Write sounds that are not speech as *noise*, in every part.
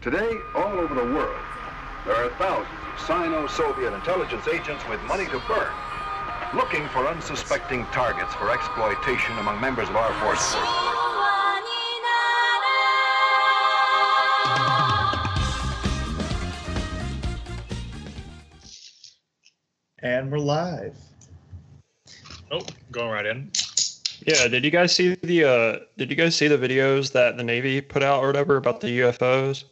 Today, all over the world, there are thousands of Sino-Soviet intelligence agents with money to burn, looking for unsuspecting targets for exploitation among members of our forces. And we're live. Oh, going right in. Yeah, did you guys see the uh did you guys see the videos that the Navy put out or whatever about the UFOs?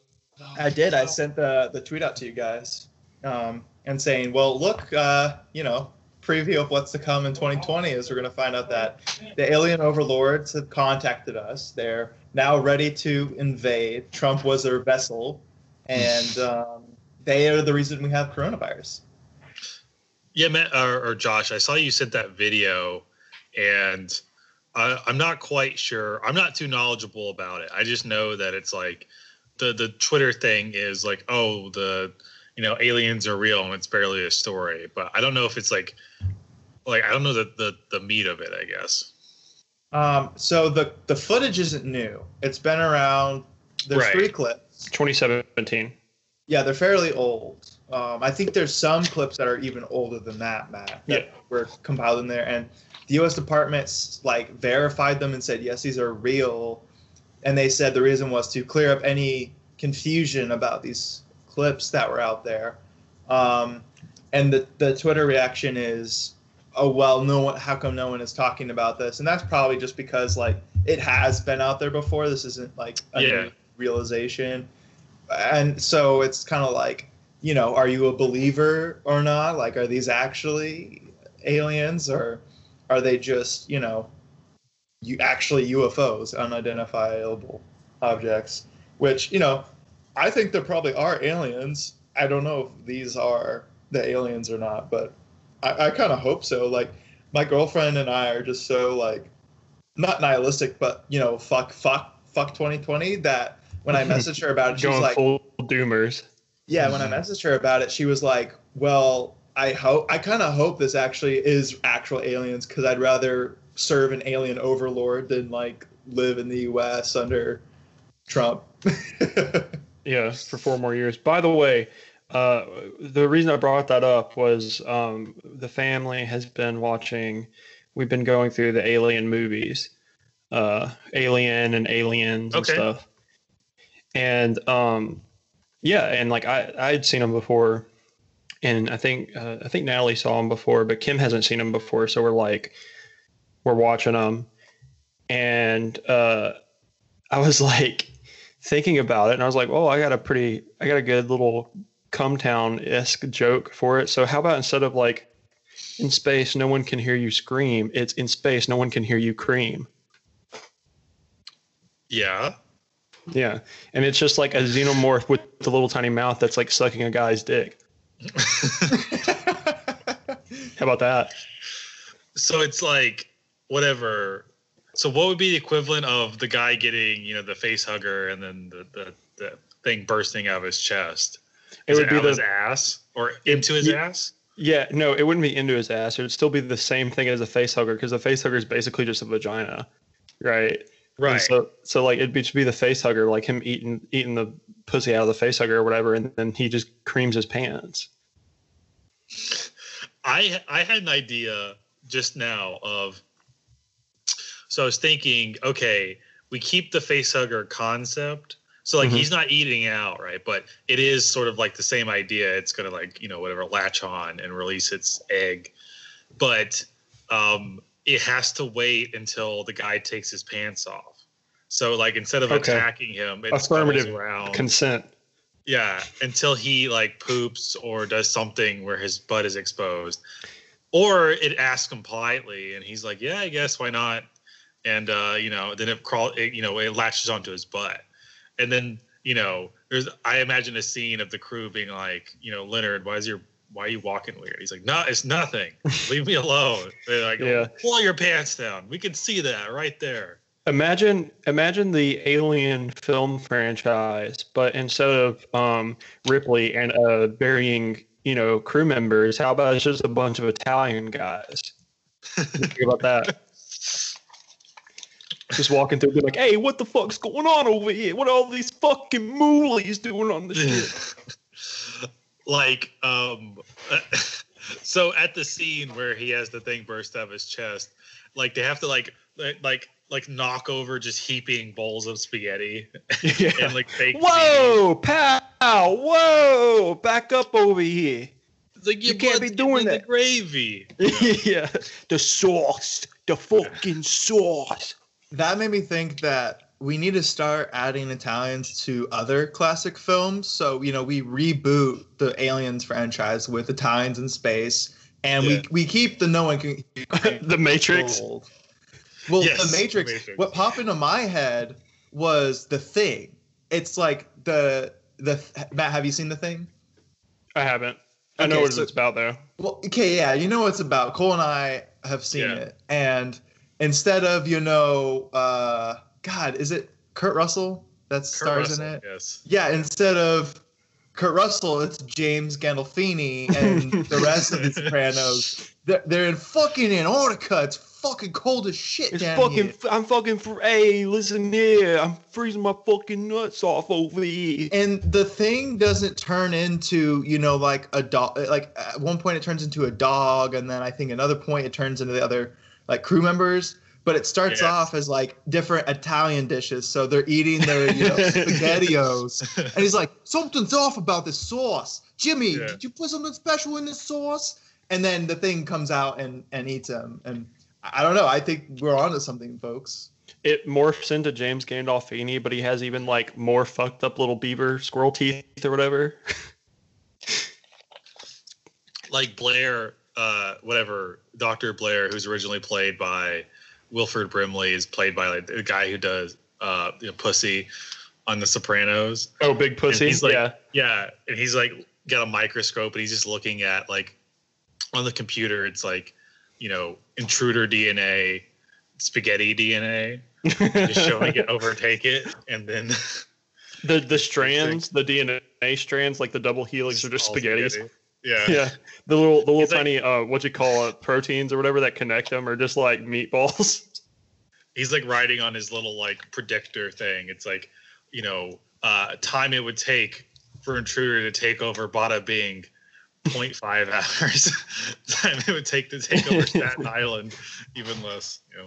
I did. I sent the the tweet out to you guys, um, and saying, "Well, look, uh, you know, preview of what's to come in 2020 is we're going to find out that the alien overlords have contacted us. They're now ready to invade. Trump was their vessel, and *laughs* um, they are the reason we have coronavirus." Yeah, Matt or, or Josh, I saw you sent that video, and I, I'm not quite sure. I'm not too knowledgeable about it. I just know that it's like the the Twitter thing is like, oh, the you know aliens are real and it's barely a story. But I don't know if it's like like I don't know the the, the meat of it. I guess. Um, so the the footage isn't new. It's been around. There's Right. three clips. 2017. Yeah, they're fairly old. Um, I think there's some clips that are even older than that, Matt. That Yeah. were compiled in there, and the U.S. Department's like verified them and said yes, these are real. And they said the reason was to clear up any confusion about these clips that were out there. Um, and the the Twitter reaction is, oh well, no one. How come no one is talking about this? And that's probably just because like it has been out there before. This isn't like a Yeah. new realization and so it's kind of like you know are you a believer or not like are these actually aliens or are they just you know you actually ufos unidentifiable objects which you know i think there probably are aliens. I don't know if these are the aliens or not but i, I kind of hope so. Like my girlfriend and i are just so like not nihilistic but you know fuck fuck fuck 2020 that when i *laughs* messaged her about it she was Going like full doomers. yeah, when I mm-hmm. messaged her about it, she was like, "Well, I hope I kind of hope this actually is actual aliens because I'd rather serve an alien overlord than like live in the U.S. under Trump." *laughs* Yeah, for four more years. By the way, uh, the reason I brought that up was um, the family has been watching. We've been going through the Alien movies, uh, Alien and Aliens and Okay. stuff. And um, yeah, and like I I'd seen them before, and I think uh, I think Natalie saw them before, but Kim hasn't seen them before. So we're like, we're watching them, and uh, I was *laughs* like thinking about it, and I was like, oh, I got a pretty, I got a good little Cumtown esque joke for it. So how about instead of like in space, no one can hear you scream, it's in space, no one can hear you cream. Yeah. Yeah, and it's just like a xenomorph with the little tiny mouth that's like sucking a guy's dick. *laughs* How about that? so it's like whatever. So what would be the equivalent of the guy getting you know the face hugger and then the the, the thing bursting out of his chest? It Is would it be out of his ass or into his ass? yeah, no, it wouldn't be into his ass. It would still be the same thing as a face hugger because the face hugger is basically just a vagina, right? And Right. So, so like it'd be to be the face hugger, like him eating eating the pussy out of the face hugger or whatever, and then he just creams his pants. I I had an idea just now of so I was thinking, okay, we keep the face hugger concept. So like Mhm. he's not eating out, right? But it is sort of like the same idea. It's gonna like, you know, whatever, latch on and release its egg. But um it has to wait until the guy takes his pants off. So like instead of Okay. attacking him, it Affirmative around. Consent. Yeah, until he like poops or does something where his butt is exposed. Or it asks him politely and he's like, "Yeah, I guess why not?" And uh, you know, then it crawl it, you know, it latches onto his butt. And then, you know, there's I imagine a scene of the crew being like, you know, Leonard, why is your why are you walking weird? He's like, "No, it's nothing. *laughs* Leave me alone." They're like, Yeah. "Pull your pants down. We can see that right there." Imagine, imagine the Alien film franchise, but instead of um, Ripley and uh, burying, you know, crew members, how about it's just a bunch of Italian guys? Think about that. *laughs* just walking through, be like, "Hey, what the fuck's going on over here? What are all these fucking moolies doing on the *laughs* shit?" like um *laughs* so at the scene where he has the thing burst out of his chest like they have to like like like, knock over just heaping bowls of spaghetti *laughs* yeah. and like fake Whoa, pow! Whoa, back up over here. It's like You can't be doing that. the gravy yeah, the sauce, the fucking sauce. That made me think that we need to start adding Italians to other classic films. So, you know, we reboot the Aliens franchise with Italians in space, and Yeah. we, we keep the no one can. *laughs* the Matrix. Well, Yes, the The Matrix, Matrix. What popped into my head was the thing. It's like the the Matt. Have you seen the thing? I haven't. I know what so- it's about though. Well, okay, yeah, you know what it's about. Cole and I have seen Yeah. it, and instead of you know, uh, God, is it Kurt Russell that Kurt stars Russell, in it? yes Yeah, instead of Kurt Russell, it's James Gandolfini and the *laughs* rest of the Sopranos. They're, they're in fucking Antarctica. It's fucking cold as shit It's down fucking. here. I'm fucking. Fr- hey, listen here. I'm freezing my fucking nuts off over here. and the thing doesn't turn into you know like a dog like at one point it turns into a dog and then i think another point it turns into the other like crew members but it starts Yes. off as like different italian dishes. So they're eating their you know *laughs* spaghettios. And he's like something's off about this sauce. Jimmy Yeah. did you put something special in this sauce? And then the thing comes out and and eats him. And i don't know. I think we're onto something folks. It morphs into James Gandolfini, but he has even like more fucked up little beaver squirrel teeth or whatever. *laughs* like Blair, uh, whatever Doctor Blair, who's originally played by Wilford Brimley, is played by like the guy who does uh, you know, Pussy on The Sopranos. Oh, big pussy. he's like- yeah. Yeah, and he's like got a microscope, and he's just looking at like on the computer. It's like you know intruder DNA, spaghetti DNA, just showing it *laughs* overtake it, and then the the *laughs* strands, the DNA strands, like the double helix, are just spaghettis. spaghetti. Yeah. Yeah, the little the little He's like- tiny uh, what you call it, proteins or whatever that connect them are just like meatballs. *laughs* he's like writing on his little like predictor thing. It's like, you know, uh, time it would take for intruder to take over Bada Bing, 0.5 *laughs* hours. *laughs* time it would take to take over Staten Island, even less. You know.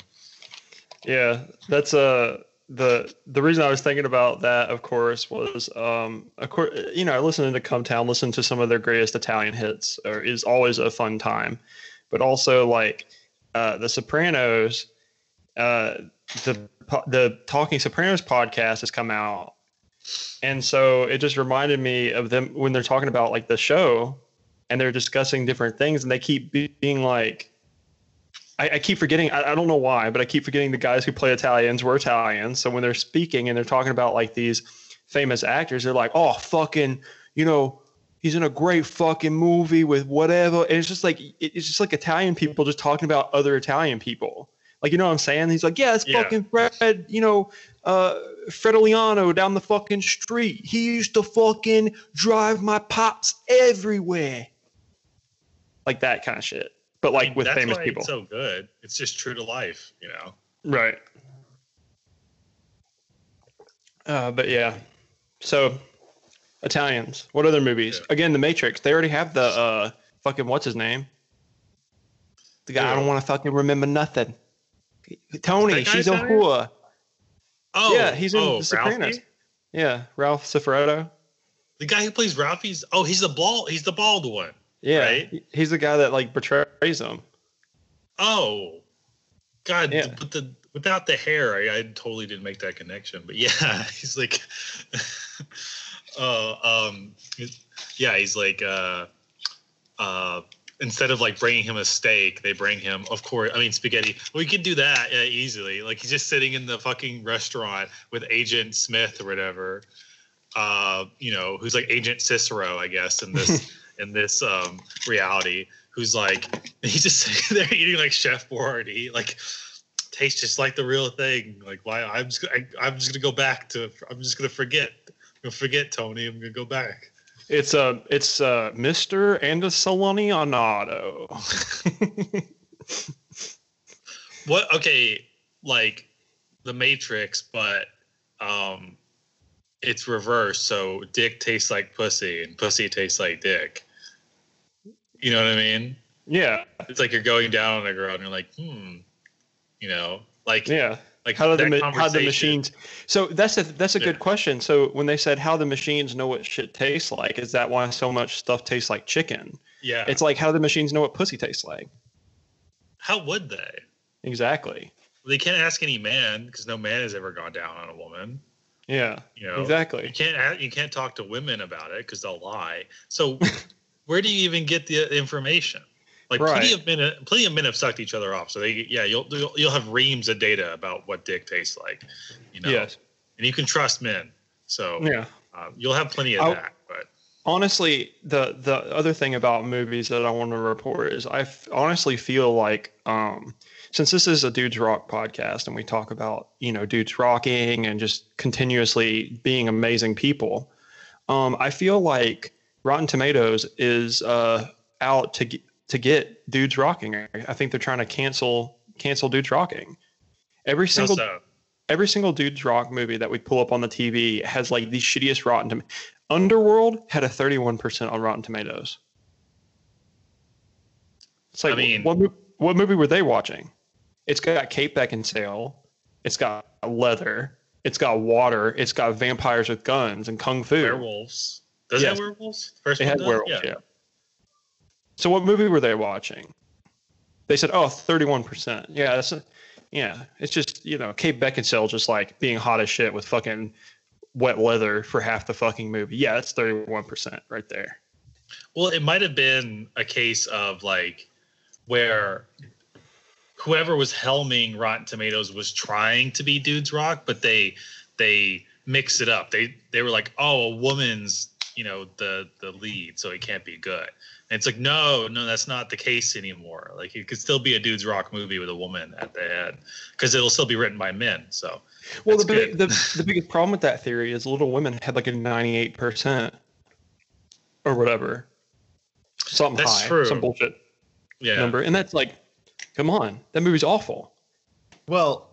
Yeah, that's uh the the reason I was thinking about that, of course, was um of course you know listening to Cum Town, listen to some of their greatest Italian hits, is always a fun time, but also like uh, the Sopranos, uh, the the Talking Sopranos podcast has come out, and so it just reminded me of them when they're talking about like the show, and they're discussing different things, and they keep being like. I, I keep forgetting. I, I don't know why, but I keep forgetting the guys who play Italians were Italians. So when they're speaking and they're talking about like these famous actors, they're like, "Oh, fucking, you know, he's in a great fucking movie with whatever." And it's just like it- it's just like Italian people just talking about other Italian people. Like you know what I'm saying? He's like, "Yeah, it's Yeah. fucking Fred, you know, uh, Fredoliano down the fucking street. He used to fucking drive my pops everywhere." Like that kind of shit, but I like mean, with that's famous why people. It's so good. It's just true to life, you know. Right. Uh, but yeah. So Italians. What other movies? Yeah. Again, The Matrix. They already have the uh fucking what's his name? The guy I don't want to fucking remember nothing. Tony, she's a whore. Oh, yeah, he's in oh, The Sopranos. Ralphie? Yeah, Ralph Cifaretto. The guy who plays Ralphie's. Oh, he's the bald. He's the bald one. Yeah, Right. he's the guy that like betrays him. Oh, God! Yeah. But the without the hair, I, I totally didn't make that connection. But *laughs* yeah, he's like, *laughs* uh, um, yeah, he's like, uh, uh, instead of like bringing him a steak, they bring him, of course, I mean spaghetti. We could do that yeah, easily. Like he's just sitting in the fucking restaurant with Agent Smith or whatever. Uh, you know, who's like Agent Cicero, I guess, in this *laughs* in this um reality who's like *laughs* he's just *laughs* sitting there eating like Chef Boyardee, like tastes just like the real thing. Like why I'm just I, I'm just gonna go back to I'm just gonna forget. I'm gonna forget Tony. I'm gonna go back. It's uh it's uh Mr. Andasolonianato. *laughs* What? Okay, like the Matrix, but um, it's reversed. So dick tastes like pussy, and pussy tastes like dick. You know what I mean? Yeah, It's like you're going down on a girl, and you're like, hmm, you know, like yeah. like How do the how the machines? So that's a that's a Yeah. good question. So when they said how the machines know what shit tastes like, is that why so much stuff tastes like chicken? Yeah. It's like how do the machines know what pussy tastes like? How would they? Exactly. They can't ask any man because no man has ever gone down on a woman. Yeah. You know, exactly. You can't you can't talk to women about it because they'll lie. So *laughs* where do you even get the information? Like plenty of men, plenty of men have sucked each other off. So they, yeah, you'll you'll, have reams of data about what dick tastes like. You know, Yes. and you can trust men. So Yeah. um, you'll have plenty of I'll- that. But honestly, the the other thing about movies that I want to report is I f- honestly feel like um, since this is a dudes rock podcast and we talk about you know dudes rocking and just continuously being amazing people, um, I feel like Rotten Tomatoes is uh, out to get, to get dudes rocking. I think they're trying to cancel cancel dudes rocking. Every single so, every single dude's rock movie that we pull up on the TV has like the shittiest Rotten. Tom- Underworld had a 31% on Rotten Tomatoes. It's like, I mean- what, what movie were they watching? It's got Kate Beckinsale. It's got leather. It's got water. It's got vampires with guns and kung fu. werewolves. Does it have werewolves? First It one had does? werewolves, yeah. So what movie were they watching? They said, oh, 31%. Yeah, that's a, yeah. It's just, you know, Kate Beckinsale just like being hot as shit with fucking wet leather for half the fucking movie. Yeah, that's 31% right there. Well, it might have been a case of like where whoever was helming Rotten Tomatoes was trying to be Dudes Rock, but they they mix it up. They they were like, oh, a woman's you know the the lead, so it can't be good. And it's like, no, no, that's not the case anymore. Like it could still be a Dudes Rock movie with a woman at the head because it'll still be written by men. So Well, the, big, the the biggest problem with that theory is Little Women had like a 98% or whatever. Something That's high, true. some bullshit yeah, number. And that's like, come on, that movie's awful. Well,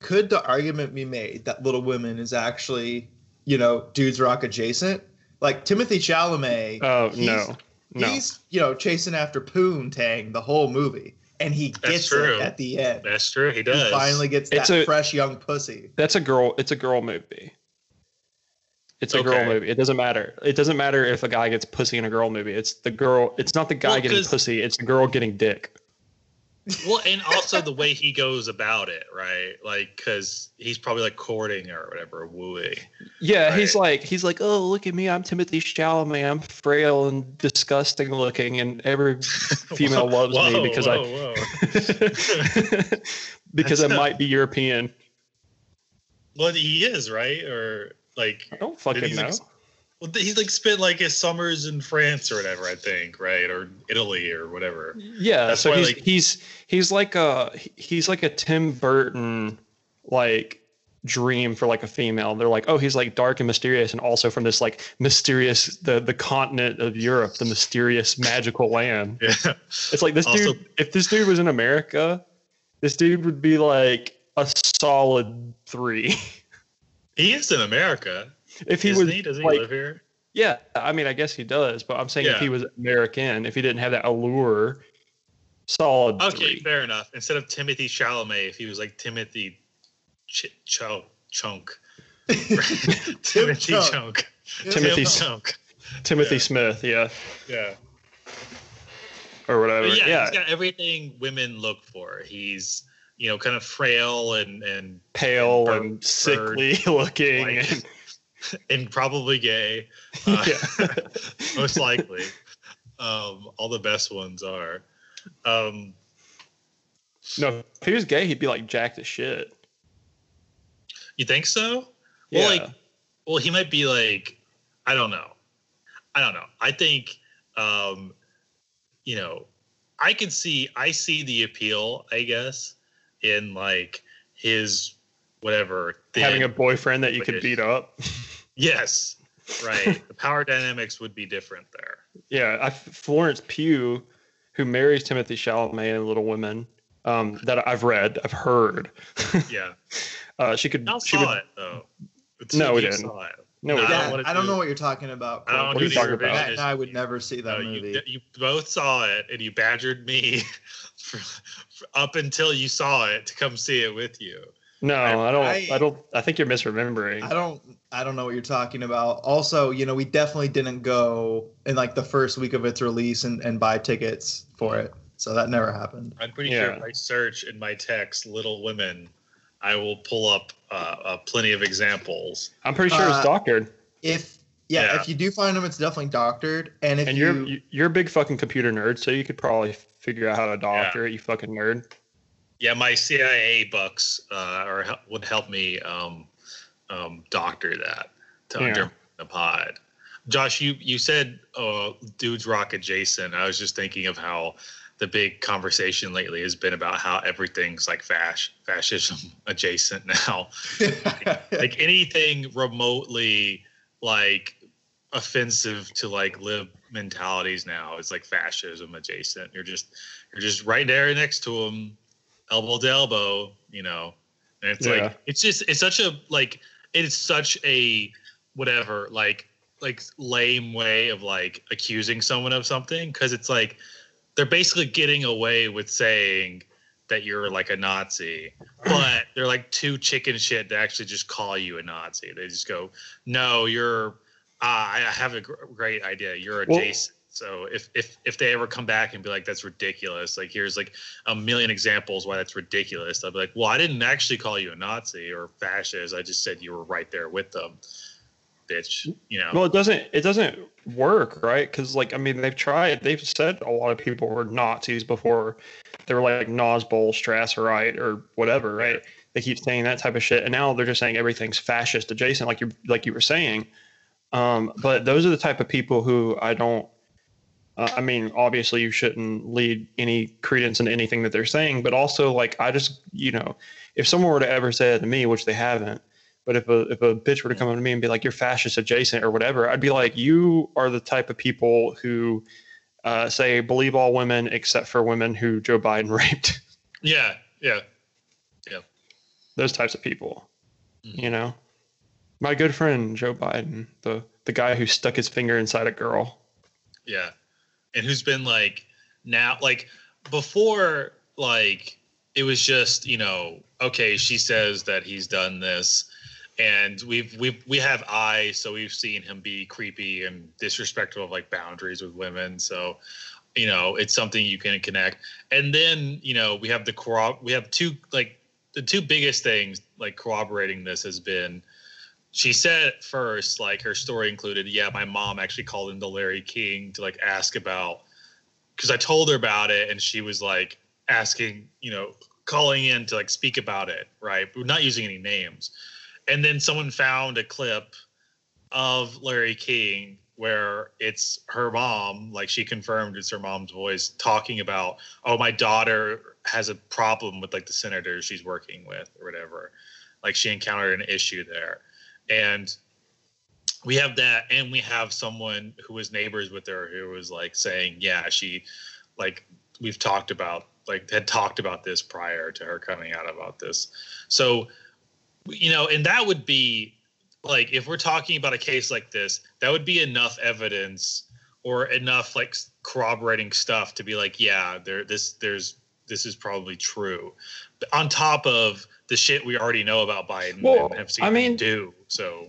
could the argument be made that Little Women is actually, you know, dudes rock adjacent? Like Timothy Chalamet. Oh, he's- no. No. He's, you know, chasing after Poontang the whole movie, and he gets true. it at the end. that's true. He does. He finally gets It's that a- fresh young pussy. That's a girl. It's a girl movie. It's a Okay. girl movie. It doesn't matter. It doesn't matter if a guy gets pussy in a girl movie. It's the girl. It's not the guy Well, getting 'cause- pussy. It's the girl getting dick. Well, and also the way he goes about it, right? Like, because he's probably like courting or whatever, wooing. Yeah, he's like he's like, oh look at me, I'm Timothy Chalamet. I'm frail and disgusting looking, and every *laughs* female Whoa, loves me because whoa, I whoa. because I *laughs* That's- might be European. Well, he is right, or like, I don't fucking know. ex- well, he's like spent like his summers in France or whatever, I think, right, or Italy or whatever. Yeah, That's so why, he's like- he's he's like a he's like a Tim Burton like dream for like a female. They're like, oh, he's like dark and mysterious, and also from this like mysterious the the continent of Europe, the mysterious magical land. *laughs* Yeah, It's like this Also- dude. If this dude was in America, this dude would be like a solid three. *laughs* he is in America. If he Isn't was he? Does he like, live here? yeah, I mean, I guess he does, but I'm saying if he was American, if he didn't have that allure, solid Okay, three. fair enough. Instead of Timothy Chalamet, if he was like Timothy Ch- Cho- Chunk, *laughs* Timothy Chunk. Chunk, Timothy Chunk, Timothy Yeah. Smith, yeah, yeah. or whatever. But yeah, yeah, he's got everything women look for. He's you know kind of frail and and pale bird- and sickly *laughs* looking. like- and, *laughs* and probably gay. *laughs* Uh, *laughs* most likely. Um, all the best ones are. Um, no, if he was gay, he'd be like jacked as shit. you think so? Yeah. Well, like, well, he might be like, I don't know. I don't know. I think, um, you know, I can see, I see the appeal, I guess, in like his whatever. Having a boyfriend that you could beat up. *laughs* yes, right. the power dynamics would be different there. Yeah, I, Florence Pugh, who marries Timothy Chalamet in Little Women, um, that I've read, I've heard. *laughs* Yeah. Uh, she could. Y'all she saw would, it though. No, two we didn't. saw it. No, we No, I didn't. don't Dad, I don't do- know what you're talking about. I don't What do are you talking about? Matt and I would never see that No, you, movie. you both saw it and you badgered me for, *laughs* for up until you saw it to come see it with you. No, I, don't. I- I, don't. I think you're misremembering. I don't I don't know what you're talking about. Also, you know, we definitely didn't go in like the first week of its release and, and buy tickets for it. So that never happened. I'm pretty Yeah. sure if I search in my text "Little Women," I will pull up uh, uh, plenty of examples. I'm pretty sure Uh, it's doctored. If yeah, Yeah. if you do find them, it's definitely doctored. And if And you you're you're a big fucking computer nerd, so you could probably figure out how to doctor it. You fucking nerd. Yeah, my CIA bucks uh, or would help me um, um, doctor that to Yeah. under the pod. Josh, you you said uh, dudes rock adjacent. I was just thinking of how the big conversation lately has been about how everything's like fash fascism *laughs* adjacent now. *laughs* like anything remotely like offensive to like lib mentalities now is like fascism adjacent. You're just you're just right there next to them, elbow to elbow, you know. And it's Yeah. like it's just it's such a like it's such a whatever like like lame way of like accusing someone of something because it's like they're basically getting away with saying that you're like a Nazi, *clears throat* but they're like too chicken shit to actually just call you a Nazi. They just go, "No, you're. Uh, I have a gr- great idea. You're Well- adjacent." So if if if they ever come back and be like, "That's ridiculous," like here's like a million examples why that's ridiculous. I'll be like, "Well, I didn't actually call you a Nazi or fascist. I just said you were right there with them, bitch." You know. Well, it doesn't. It doesn't work, right? Because like I mean, they've tried. They've said a lot of people were Nazis before. They were like Nazbol, Strasserite, or whatever, right? They keep saying that type of shit, and now they're just saying everything's fascist adjacent, like you like you were saying. Um, but those are the type of people who I don't. Uh, I mean, obviously, you shouldn't lead any credence into anything that they're saying, but also, like, I just, you know, if someone were to ever say that to me, which they haven't, but if a if a bitch were to come up to me and be like, "You're fascist adjacent" or whatever, I'd be like, "You are the type of people who uh, say believe all women except for women who Joe Biden *laughs* raped." yeah. Yeah. Yeah. Those types of people, Mhm. you know. My good friend Joe Biden, the the guy who stuck his finger inside a girl. Yeah. And who's been like now like before like it was just, you know, okay, she says that he's done this and we've we we have eyes so we've seen him be creepy and disrespectful of like boundaries with women. So, you know, it's something you can connect. And then, you know, we have the corrob we have two like the two biggest things like corroborating this has been she said at first like her story included yeah my mom actually called into larry king to like ask about because i told her about it and she was like asking you know calling in to like speak about it right? But not using any names. And then someone found a clip of larry king where it's her mom like she confirmed it's her mom's voice talking about oh my daughter has a problem with like the senator she's working with or whatever. Like she encountered an issue there and we have that and we have someone who was neighbors with her who was like saying yeah she like we've talked about like had talked about this prior to her coming out about this. So you know and that would be like if we're talking about a case like this that would be enough evidence or enough like corroborating stuff to be like yeah there this there's this is probably true on top of the shit we already know about Biden Well, and have seen I him mean- do. So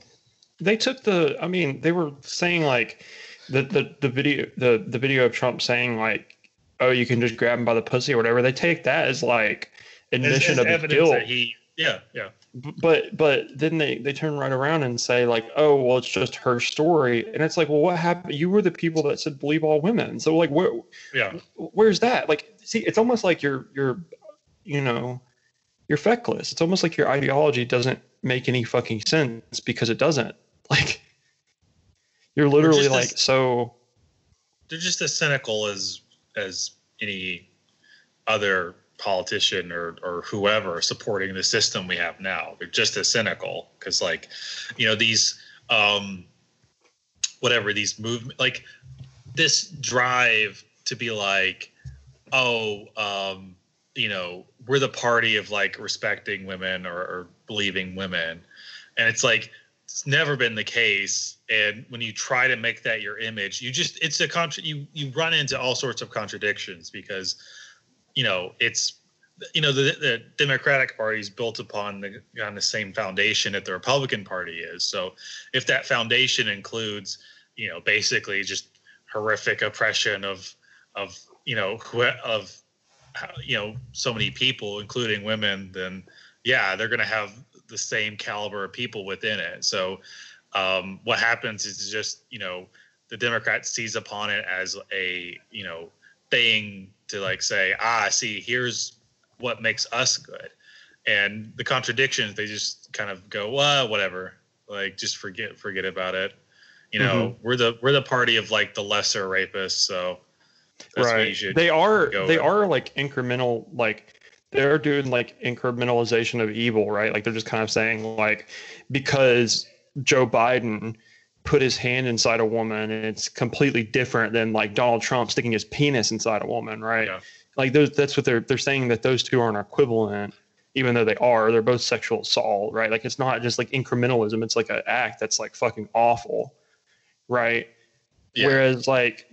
They took the. I mean, they were saying like the the the video the the video of Trump saying like, "Oh, you can just grab him by the pussy or whatever." They take that as like admission as of his evidence guilt. that he, yeah, yeah, but but then they they turn right around and say like oh well it's just her story and it's like well what happened you were the people that said believe all women so like where yeah, where's that like see it's almost like you're you're you know you're feckless it's almost like your ideology doesn't make any fucking sense because it doesn't *laughs* like you're literally like as- so they're just as cynical as as any other politician or or whoever supporting the system we have now. They're just as cynical because like, you know, these um, whatever these movement like this drive to be like, oh, um, you know, we're the party of like respecting women or, or believing women. And it's like, it's never been the case. And when you try to make that your image, you just, it's a contra, you, you run into all sorts of contradictions because, you know, it's, you know, the, the Democratic Party is built upon the on the same foundation that the Republican Party is. So if that foundation includes, you know, basically just horrific oppression of of you know of *clears throat* you know so many people, including women, then yeah, they're going to have the same caliber of people within it. So um, what happens is just you know the Democrats seize upon it as a you know thing to like say ah see here's what makes us good and the contradictions they just kind of go well whatever like just forget forget about it you know mm-hmm. we're the we're the party of like the lesser rapists so right. They are they with. are like incremental like they're doing like incrementalization of evil right? Like they're just kind of saying like because joe biden put his hand inside a woman and it's completely different than like donald trump sticking his penis inside a woman right? Yeah. Like those that's what they're they're saying that those two aren't equivalent even though they are. They're both sexual assault right? Like it's not just like incrementalism it's like an act that's like fucking awful right? Yeah. whereas like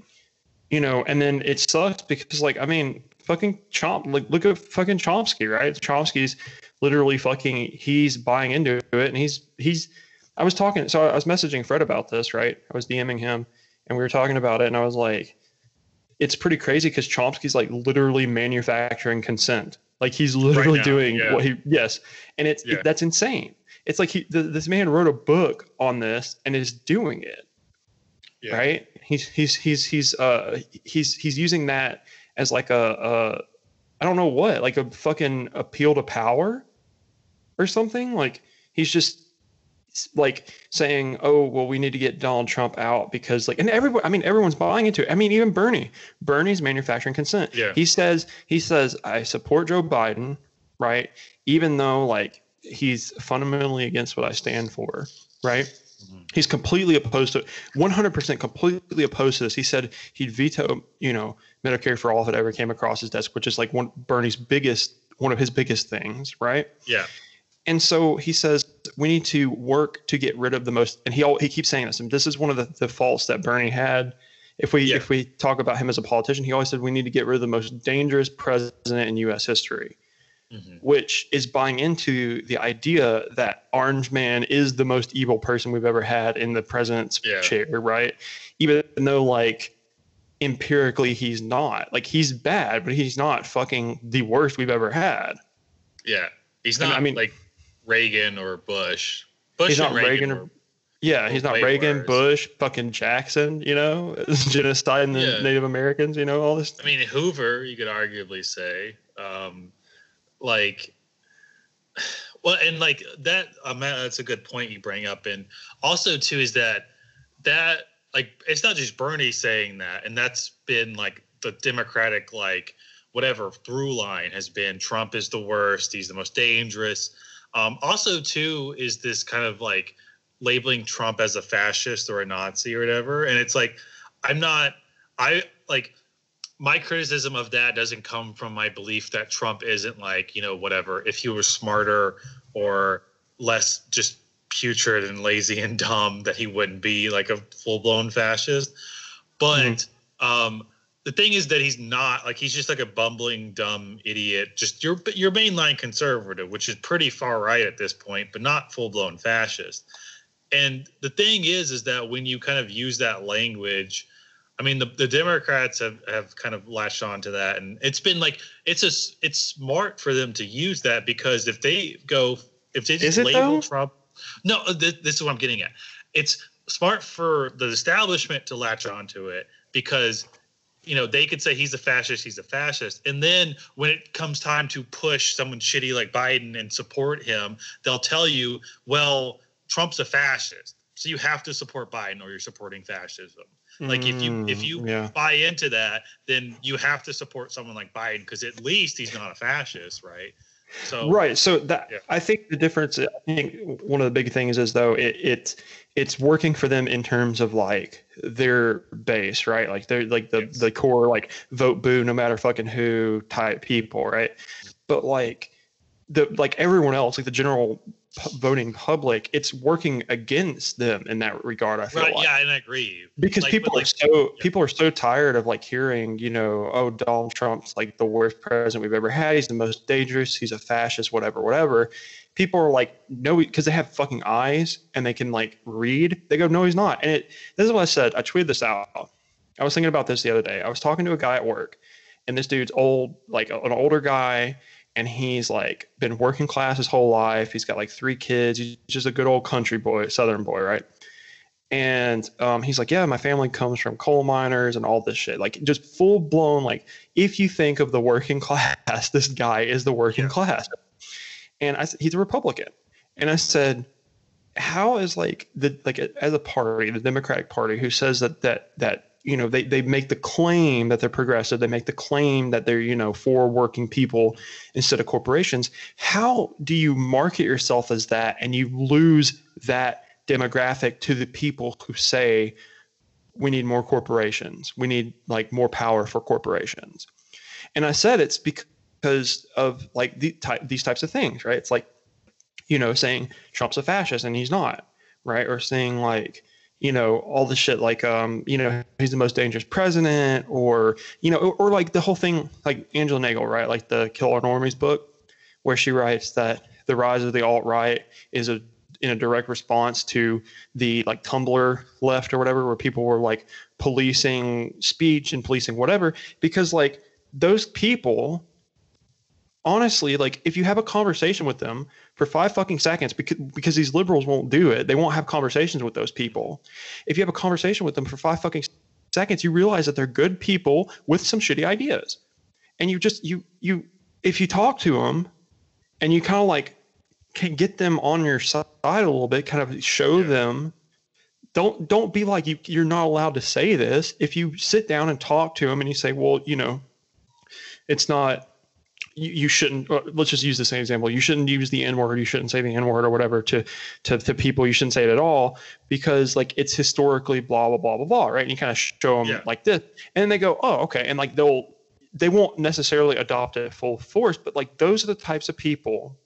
you know and then it sucks because like i mean fucking chomp like look at fucking chomsky right chomsky's literally fucking he's buying into it and he's he's i was talking so i was messaging fred about this right i was dming him and we were talking about it and i was like it's pretty crazy because Chomsky's like literally manufacturing consent. Like he's literally right doing yeah. what he yes, and it's yeah. it, that's insane. It's like he the, this man wrote a book on this and is doing it. Yeah. Right? He's he's he's he's uh he's he's using that as like a a I don't know what like a fucking appeal to power or something. Like he's just like saying, "Oh, well, we need to get Donald Trump out because like," and everyone, I mean, everyone's buying into it. I mean, even Bernie, Bernie's manufacturing consent. Yeah. He says, he says, I support Joe Biden, right? Even though like he's fundamentally against what I stand for, right? Mm-hmm. He's completely opposed to 100% completely opposed to this. He said he'd veto, you know, Medicare for all if it ever came across his desk, which is like one Bernie's biggest, one of his biggest things, right? Yeah. And so he says we need to work to get rid of the most. And he all, he keeps saying this. And this is one of the, the faults that Bernie had. If we yeah. if we talk about him as a politician, he always said we need to get rid of the most dangerous president in U.S. history, mm-hmm. which is buying into the idea that Orange Man is the most evil person we've ever had in the president's yeah. chair, right? Even though like empirically he's not. Like he's bad, but he's not fucking the worst we've ever had. Yeah, he's not. I mean, like Reagan or Bush. Bush he's not Reagan, or, yeah, he's not Reagan, worse. Bush, fucking Jackson, you know, *laughs* genocide the yeah. Native Americans, you know, all this. I mean, Hoover, you could arguably say, um, like, *sighs* well, and like that, um, that's a good point you bring up. And also, too, is that that, like, it's not just Bernie saying that, and that's been like the Democratic, like, whatever through line has been Trump is the worst, he's the most dangerous um, also, too, is this kind of like labeling Trump as a fascist or a Nazi or whatever. And it's like, I'm not, I like, my criticism of that doesn't come from my belief that Trump isn't like, you know, whatever. If he was smarter or less just putrid and lazy and dumb, that he wouldn't be like a full blown fascist. But mm-hmm. um, the thing is that he's not like he's just like a bumbling dumb idiot just your your mainline conservative which is pretty far right at this point but not full blown fascist and the thing is is that when you kind of use that language i mean the, the democrats have have kind of latched on to that and it's been like it's a it's smart for them to use that because if they go if they just label though? trump no uh, this, this is what i'm getting at it's smart for the establishment to latch onto it because you know, they could say he's a fascist, he's a fascist. And then when it comes time to push someone shitty like Biden and support him, they'll tell you, well, Trump's a fascist. So you have to support Biden or you're supporting fascism. Like if you if you mm, yeah. buy into that, then you have to support someone like Biden because at least he's not a fascist, right? So right. So that Yeah. I think the difference. I think one of the big things is though it, it it's working for them in terms of like their base, right? Like they're like the Yes. the core like vote boo no matter fucking who type people, right? But like the like everyone else, like the general pu- voting public, it's working against them in that regard. I feel right, like yeah, and I agree. because Like, people but, are so yeah. people are so tired of like hearing you know oh donald trump's like the worst president we've ever had he's the most dangerous he's a fascist whatever whatever people are like no because they have fucking eyes and they can like read they go no he's not and it this is what i said i tweeted this out i was thinking about this the other day i was talking to a guy at work and this dude's old like an older guy and he's like been working class his whole life he's got like three kids he's just a good old country boy southern boy right and um, he's like, yeah, my family comes from coal miners and all this shit. Like just full blown, like if you think of the working *laughs* class, this guy is the working Yeah. class. And I said, he's a Republican. And I said, how is like the like as a party, the Democratic Party, who says that that that you know they they make the claim that they're progressive, they make the claim that they're you know for working people instead of corporations. How do you market yourself as that and you lose that demographic to the people who say we need more corporations, we need like more power for corporations? And I said it's because of like the type these types of things, right? It's like you know, saying Trump's a fascist and he's not, right? Or saying like, you know, all the shit like, um, you know, he's the most dangerous president, or you know, or, or like the whole thing, like Angela Nagle, right? Like the Kill All Normies book, where she writes that the rise of the alt right is a in a direct response to the like Tumblr left or whatever, where people were like policing speech and policing whatever, because like those people honestly, like if you have a conversation with them for five fucking seconds, because because these liberals won't do it, they won't have conversations with those people. If you have a conversation with them for five fucking seconds, you realize that they're good people with some shitty ideas, and you just you you if you talk to them, and you kind of like can get them on your side a little bit, kind of show Yeah. them. Don't don't be like you. You're not allowed to say this. If you sit down and talk to them, and you say, well, you know, it's not you, you shouldn't uh, let's just use the same example. You shouldn't use the n word you shouldn't say the n word or whatever to, to to people. You shouldn't say it at all because like it's historically blah blah blah blah blah right? And you kind of show them Yeah. like this and they go oh okay and like they'll they won't necessarily adopt it full force but like those are the types of people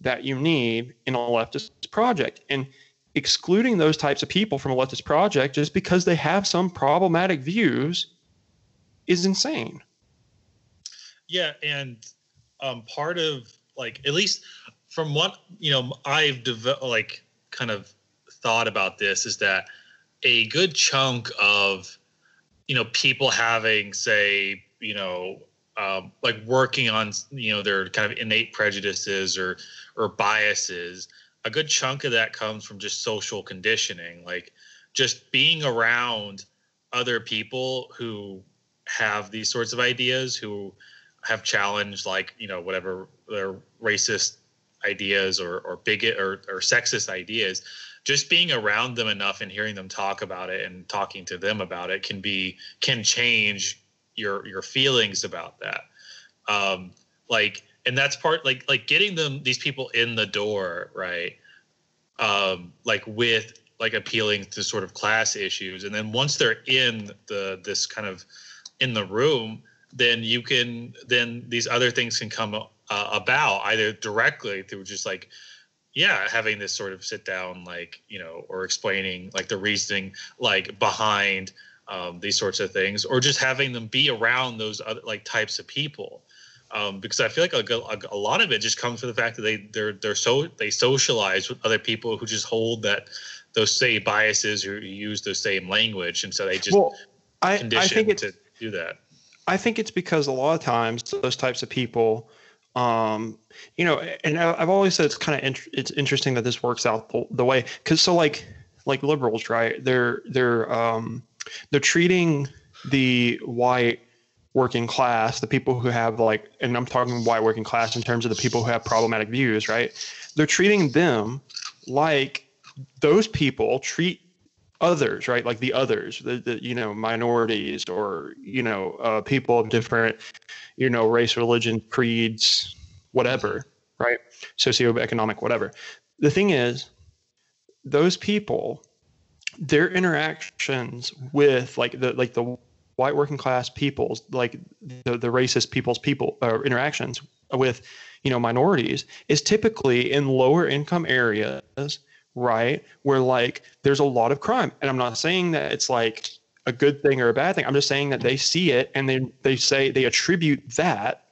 that you need in a leftist project and excluding those types of people from a leftist project just because they have some problematic views is insane Yeah, and um, part of like at least from what you know I've developed like kind of thought about this is that a good chunk of you know people having say you know um, like working on you know their kind of innate prejudices or or biases a good chunk of that comes from just social conditioning like just being around other people who have these sorts of ideas who have challenged like you know whatever their racist ideas or or bigot or, or sexist ideas just being around them enough and hearing them talk about it and talking to them about it can be can change your your feelings about that. Um like and that's part like like getting them these people in the door right? Um like with like appealing to sort of class issues. And then once they're in the this kind of in the room then you can then these other things can come uh, about either directly through just like yeah having this sort of sit down like you know or explaining like the reasoning like behind um, these sorts of things or just having them be around those other like types of people. Um, because I feel like a, a, a lot of it just comes from the fact that they they're they're so they socialize with other people who just hold that those same biases or use the same language. And so they just well I, I think it's to do that I think it's because a lot of times those types of people, um, you know, and I've always said it's kind of int- it's interesting that this works out the, the way because so like like liberals, right? They're they're um, they're treating the white working class, the people who have like, and I'm talking white working class in terms of the people who have problematic views, right? They're treating them like those people treat others, right? Like the others, the, the you know minorities or you know uh, people of different you know race, religion, creeds, whatever, right? Socioeconomic, whatever. The thing is, those people, their interactions with like the like the white working class peoples, like the, the racist people's people uh, interactions with you know minorities is typically in lower income areas right where like there's a lot of crime and i'm not saying that it's like a good thing or a bad thing i'm just saying that they see it and they they say they attribute that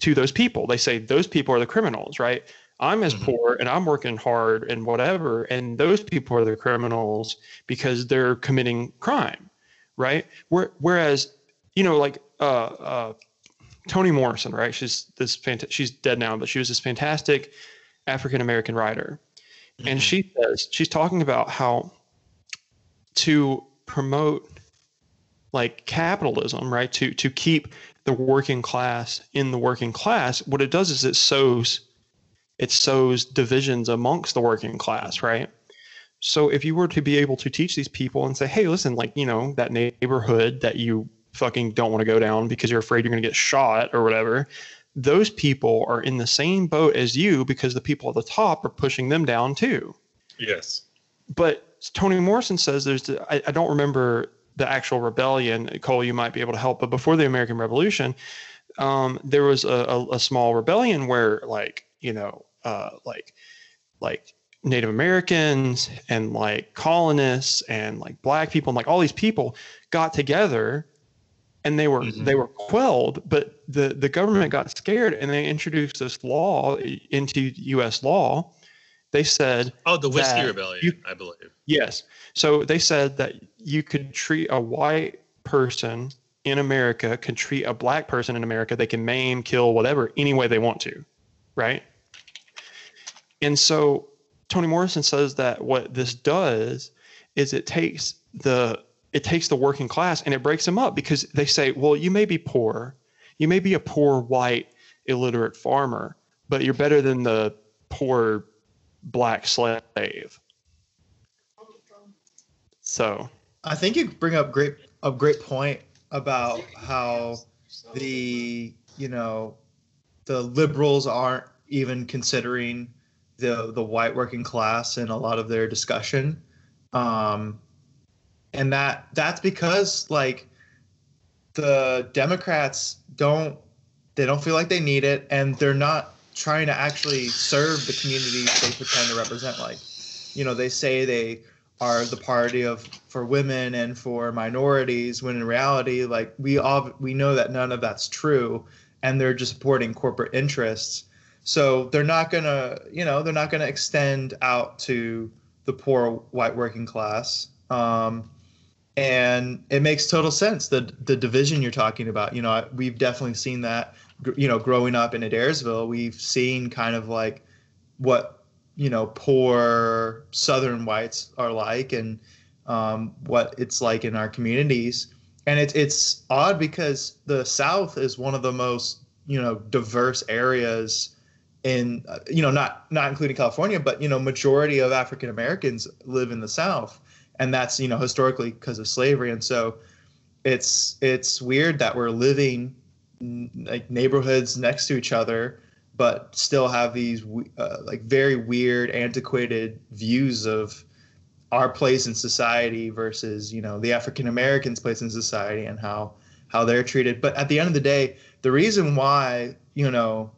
to those people they say those people are the criminals right i'm as Mhm. poor and i'm working hard and whatever and those people are the criminals because they're committing crime right Where, whereas you know like uh uh Toni Morrison, right? She's this fant- she's dead now, but she was this fantastic African American writer. And Mhm. she says she's talking about how to promote like capitalism, right? To to keep the working class in the working class, what it does is it sows it sows divisions amongst the working class, right? So if you were to be able to teach these people and say, hey, listen, like, you know, that neighborhood that you fucking don't want to go down because you're afraid you're going to get shot or whatever, those people are in the same boat as you because the people at the top are pushing them down too. yes. But Toni Morrison says there's, I, I don't remember the actual rebellion. Cole, you might be able to help. But before the American Revolution, um, there was a, a, a small rebellion where, like, you know, uh, like, like Native Americans and like colonists and like black people and like all these people got together and they were Mhm. they were quelled but the the government got scared and they introduced this law into US law. They said Oh, the whiskey rebellion, you- I believe. yes. So they said that you could treat a white person in America could treat a black person in America they can maim kill whatever any way they want to right? And so Toni Morrison says that what this does is it takes the it takes the working class and it breaks them up because they say, well, you may be poor, you may be a poor white illiterate farmer, but you're better than the poor black slave. So I think you bring up great a great point about how the you know the liberals aren't even considering the the white working class in a lot of their discussion um and that that's because like the democrats don't they don't feel like they need it and they're not trying to actually serve the communities they pretend to represent like you know they say they are the party of for women and for minorities when in reality like we all we know that none of that's true and they're just supporting corporate interests. So they're not gonna you know they're not gonna extend out to the poor white working class. Um, and it makes total sense the the division you're talking about. You know we've definitely seen that you know growing up in adairsville we've seen kind of like what you know poor southern whites are like and um, what it's like in our communities. And it's it's odd because the south is one of the most you know diverse areas in uh, you know not not including california but you know majority of african americans live in the south and that's you know historically because of slavery. And so it's it's weird that we're living like neighborhoods next to each other but still have these uh, like very weird antiquated views of our place in society versus you know the african americans place in society and how how they're treated. But at the end of the day the reason why you know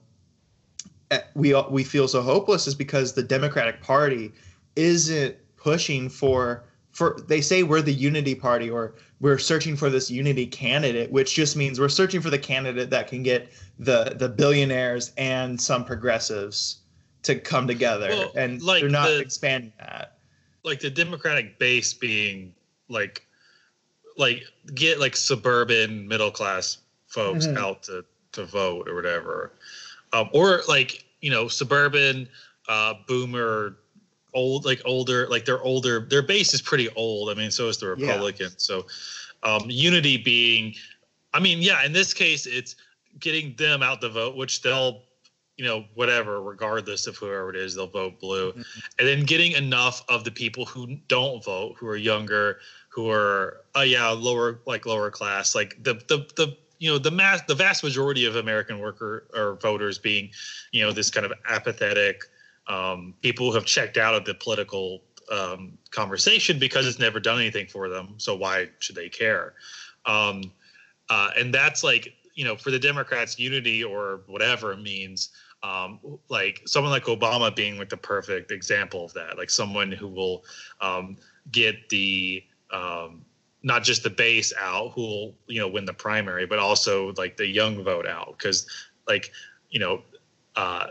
eh, we we feel so hopeless is because the democratic party isn't pushing for for they say we're the unity party or we're searching for this unity candidate which just means we're searching for the candidate that can get the the billionaires and some progressives to come together. Well, and like they're not the- expanding that. Like the democratic base being like like get like suburban middle class folks Mhm. out to to vote or whatever. Um, or like you know suburban uh boomer old like older like they're older their base is pretty old i mean so is the Yeah. republican so um unity being i mean yeah in this case it's getting them out the vote which they'll you know whatever regardless of whoever it is they'll vote blue Mhm. and then getting enough of the people who don't vote who are younger who are uh, yeah lower like lower class like the the the you know the mass the vast majority of American worker or voters being you know this kind of apathetic um, people who have checked out of the political um, conversation because it's never done anything for them. So why should they care? Um, uh, and that's like you know for the Democrats, unity or whatever means um, like someone like Obama being like the perfect example of that, like someone who will um, get the um, not just the base out who will you know win the primary, but also like the young vote out because like you know uh,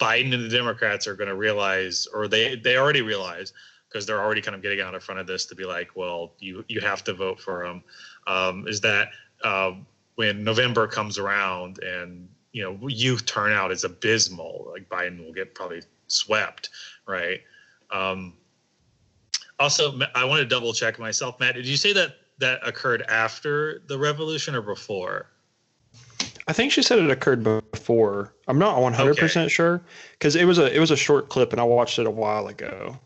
Biden and the Democrats are going to realize, or they they already realize because they're already kind of getting out in front of this to be like, well, you you have to vote for them. Um, is that uh, when November comes around and you know youth turnout is abysmal, like Biden will get probably swept, right? Um, also, I want to double check myself, Matt. Did you say that that occurred after the revolution or before? I think she said it occurred before. I'm not 100 okay. percent sure because it was a it was a short clip and I watched it a while ago.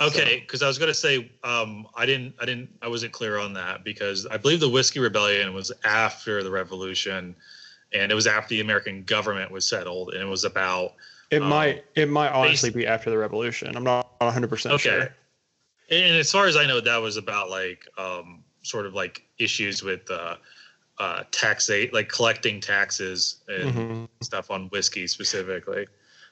Okay, because so. I was gonna say um, I didn't I didn't I wasn't clear on that because I believe the whiskey rebellion was after the revolution, and it was after the American government was settled, and it was about. It um, might it might honestly be after the revolution. I'm not 100 percent okay. sure. And as far as I know, that was about like um, sort of like issues with uh, uh, taxate, like collecting taxes and mm-hmm. stuff on whiskey specifically.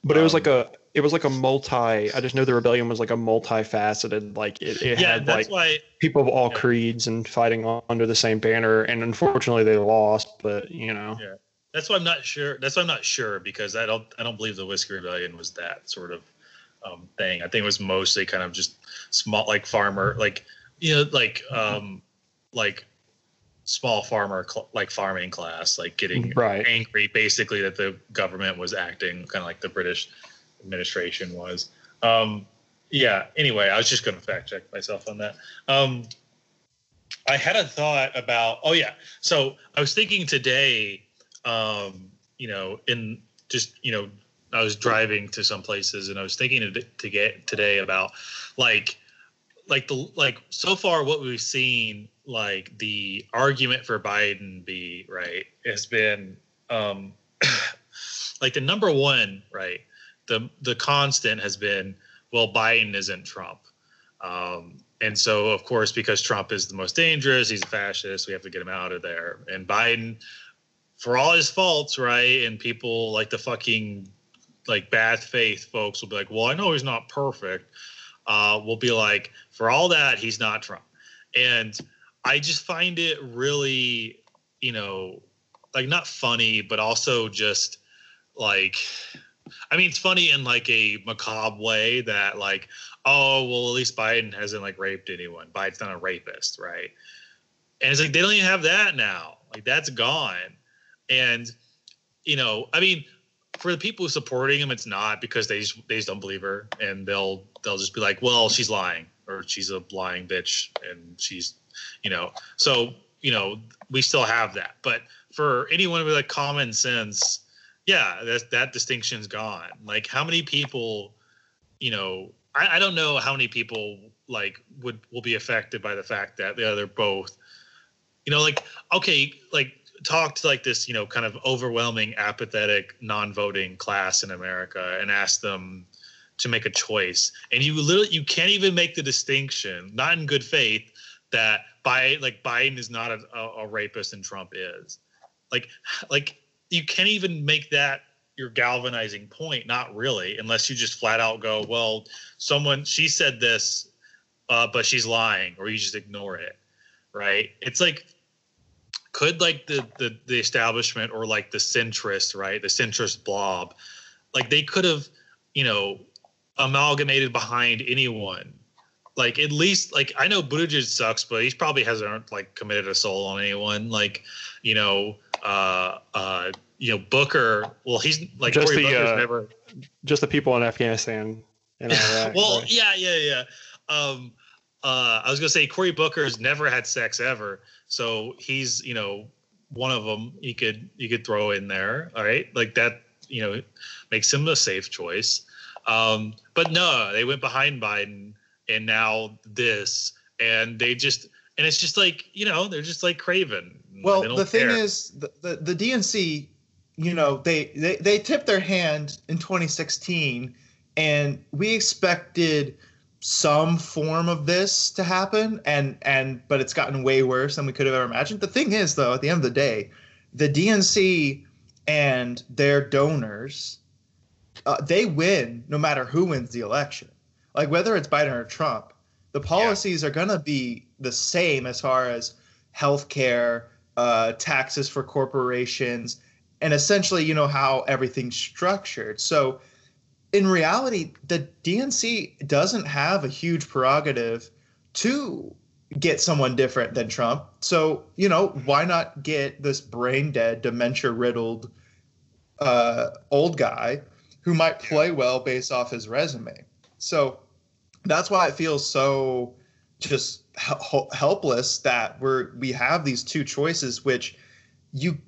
But it was like um, a it was like a multi. I just know the rebellion was like a multifaceted. Like it, it yeah, had like why, people of all yeah. creeds and fighting under the same banner. And unfortunately, they lost. But you know, yeah, that's why I'm not sure. That's why I'm not sure because I don't I don't believe the whiskey rebellion was that sort of um, thing. I think it was mostly kind of just small, like farmer, like you know, like um, like small farmer cl- like farming class like getting right. angry basically that the government was acting kind of like the british administration was um yeah anyway i was just going to fact check myself on that um i had a thought about oh yeah so i was thinking today um you know in just you know i was driving to some places and i was thinking to, to get today about like like the like so far what we've seen like the argument for Biden be right has been um *clears throat* like the number one right the the constant has been well Biden isn't Trump. Um and so of course because Trump is the most dangerous he's a fascist we have to get him out of there. And Biden for all his faults right and people like the fucking like bad faith folks will be like well I know he's not perfect. Uh, will be like for all that he's not Trump and I just find it really, you know, like not funny, but also just like, I mean, it's funny in like a macabre way that like, oh, well, at least Biden hasn't like raped anyone. Biden's not a rapist, right? And it's like they don't even have that now. Like that's gone. And you know, I mean, for the people supporting him, it's not because they just they just don't believe her, and they'll they'll just be like, well, she's lying, or she's a lying bitch, and she's you know so you know we still have that. But for anyone with like common sense yeah that that distinction's gone. Like how many people you know I, I don't know how many people like would will be affected by the fact that yeah, they're both you know like okay like talk to like this you know kind of overwhelming apathetic non-voting class in america and ask them to make a choice and you literally you can't even make the distinction not in good faith that by like Biden is not a, a, rapist and Trump is. Like like you can't even make that your galvanizing point. Not really, unless you just flat out go, well, someone she said this, uh, but she's lying, or you just ignore it. Right? It's like could like the the the establishment or like the centrist, right? The centrist blob, like they could have, you know, amalgamated behind anyone like at least like I know Buttigieg sucks, but he probably hasn't like committed a soul on anyone. Like, you know, uh uh you know, Booker, well he's like just Cory the uh, never just the people in Afghanistan and *laughs* Iraq, well, right? yeah, yeah, yeah. Um uh I was gonna say Cory Booker's never had sex ever. So he's, you know, one of them you could you could throw in there. All right. Like that, you know, makes him a safe choice. Um, but no, they went behind Biden and now this and they just and it's just like you know they're just like craven Well, the thing care. is, the, the the DNC, you know, they, they they tipped their hand in 2016, and we expected some form of this to happen, and and but it's gotten way worse than we could have ever imagined. The thing is, though, at the end of the day, the DNC and their donors, uh, they win no matter who wins the election. Like whether it's Biden or Trump, the policies are going to be the same as far as healthcare, uh, taxes for corporations, and essentially, you know, how everything's structured. So, in reality, the DNC doesn't have a huge prerogative to get someone different than Trump. So, you know, why not get this brain dead, dementia riddled uh, old guy who might play well based off his resume? So, that's why it feels so just helpless that we're we have these two choices which you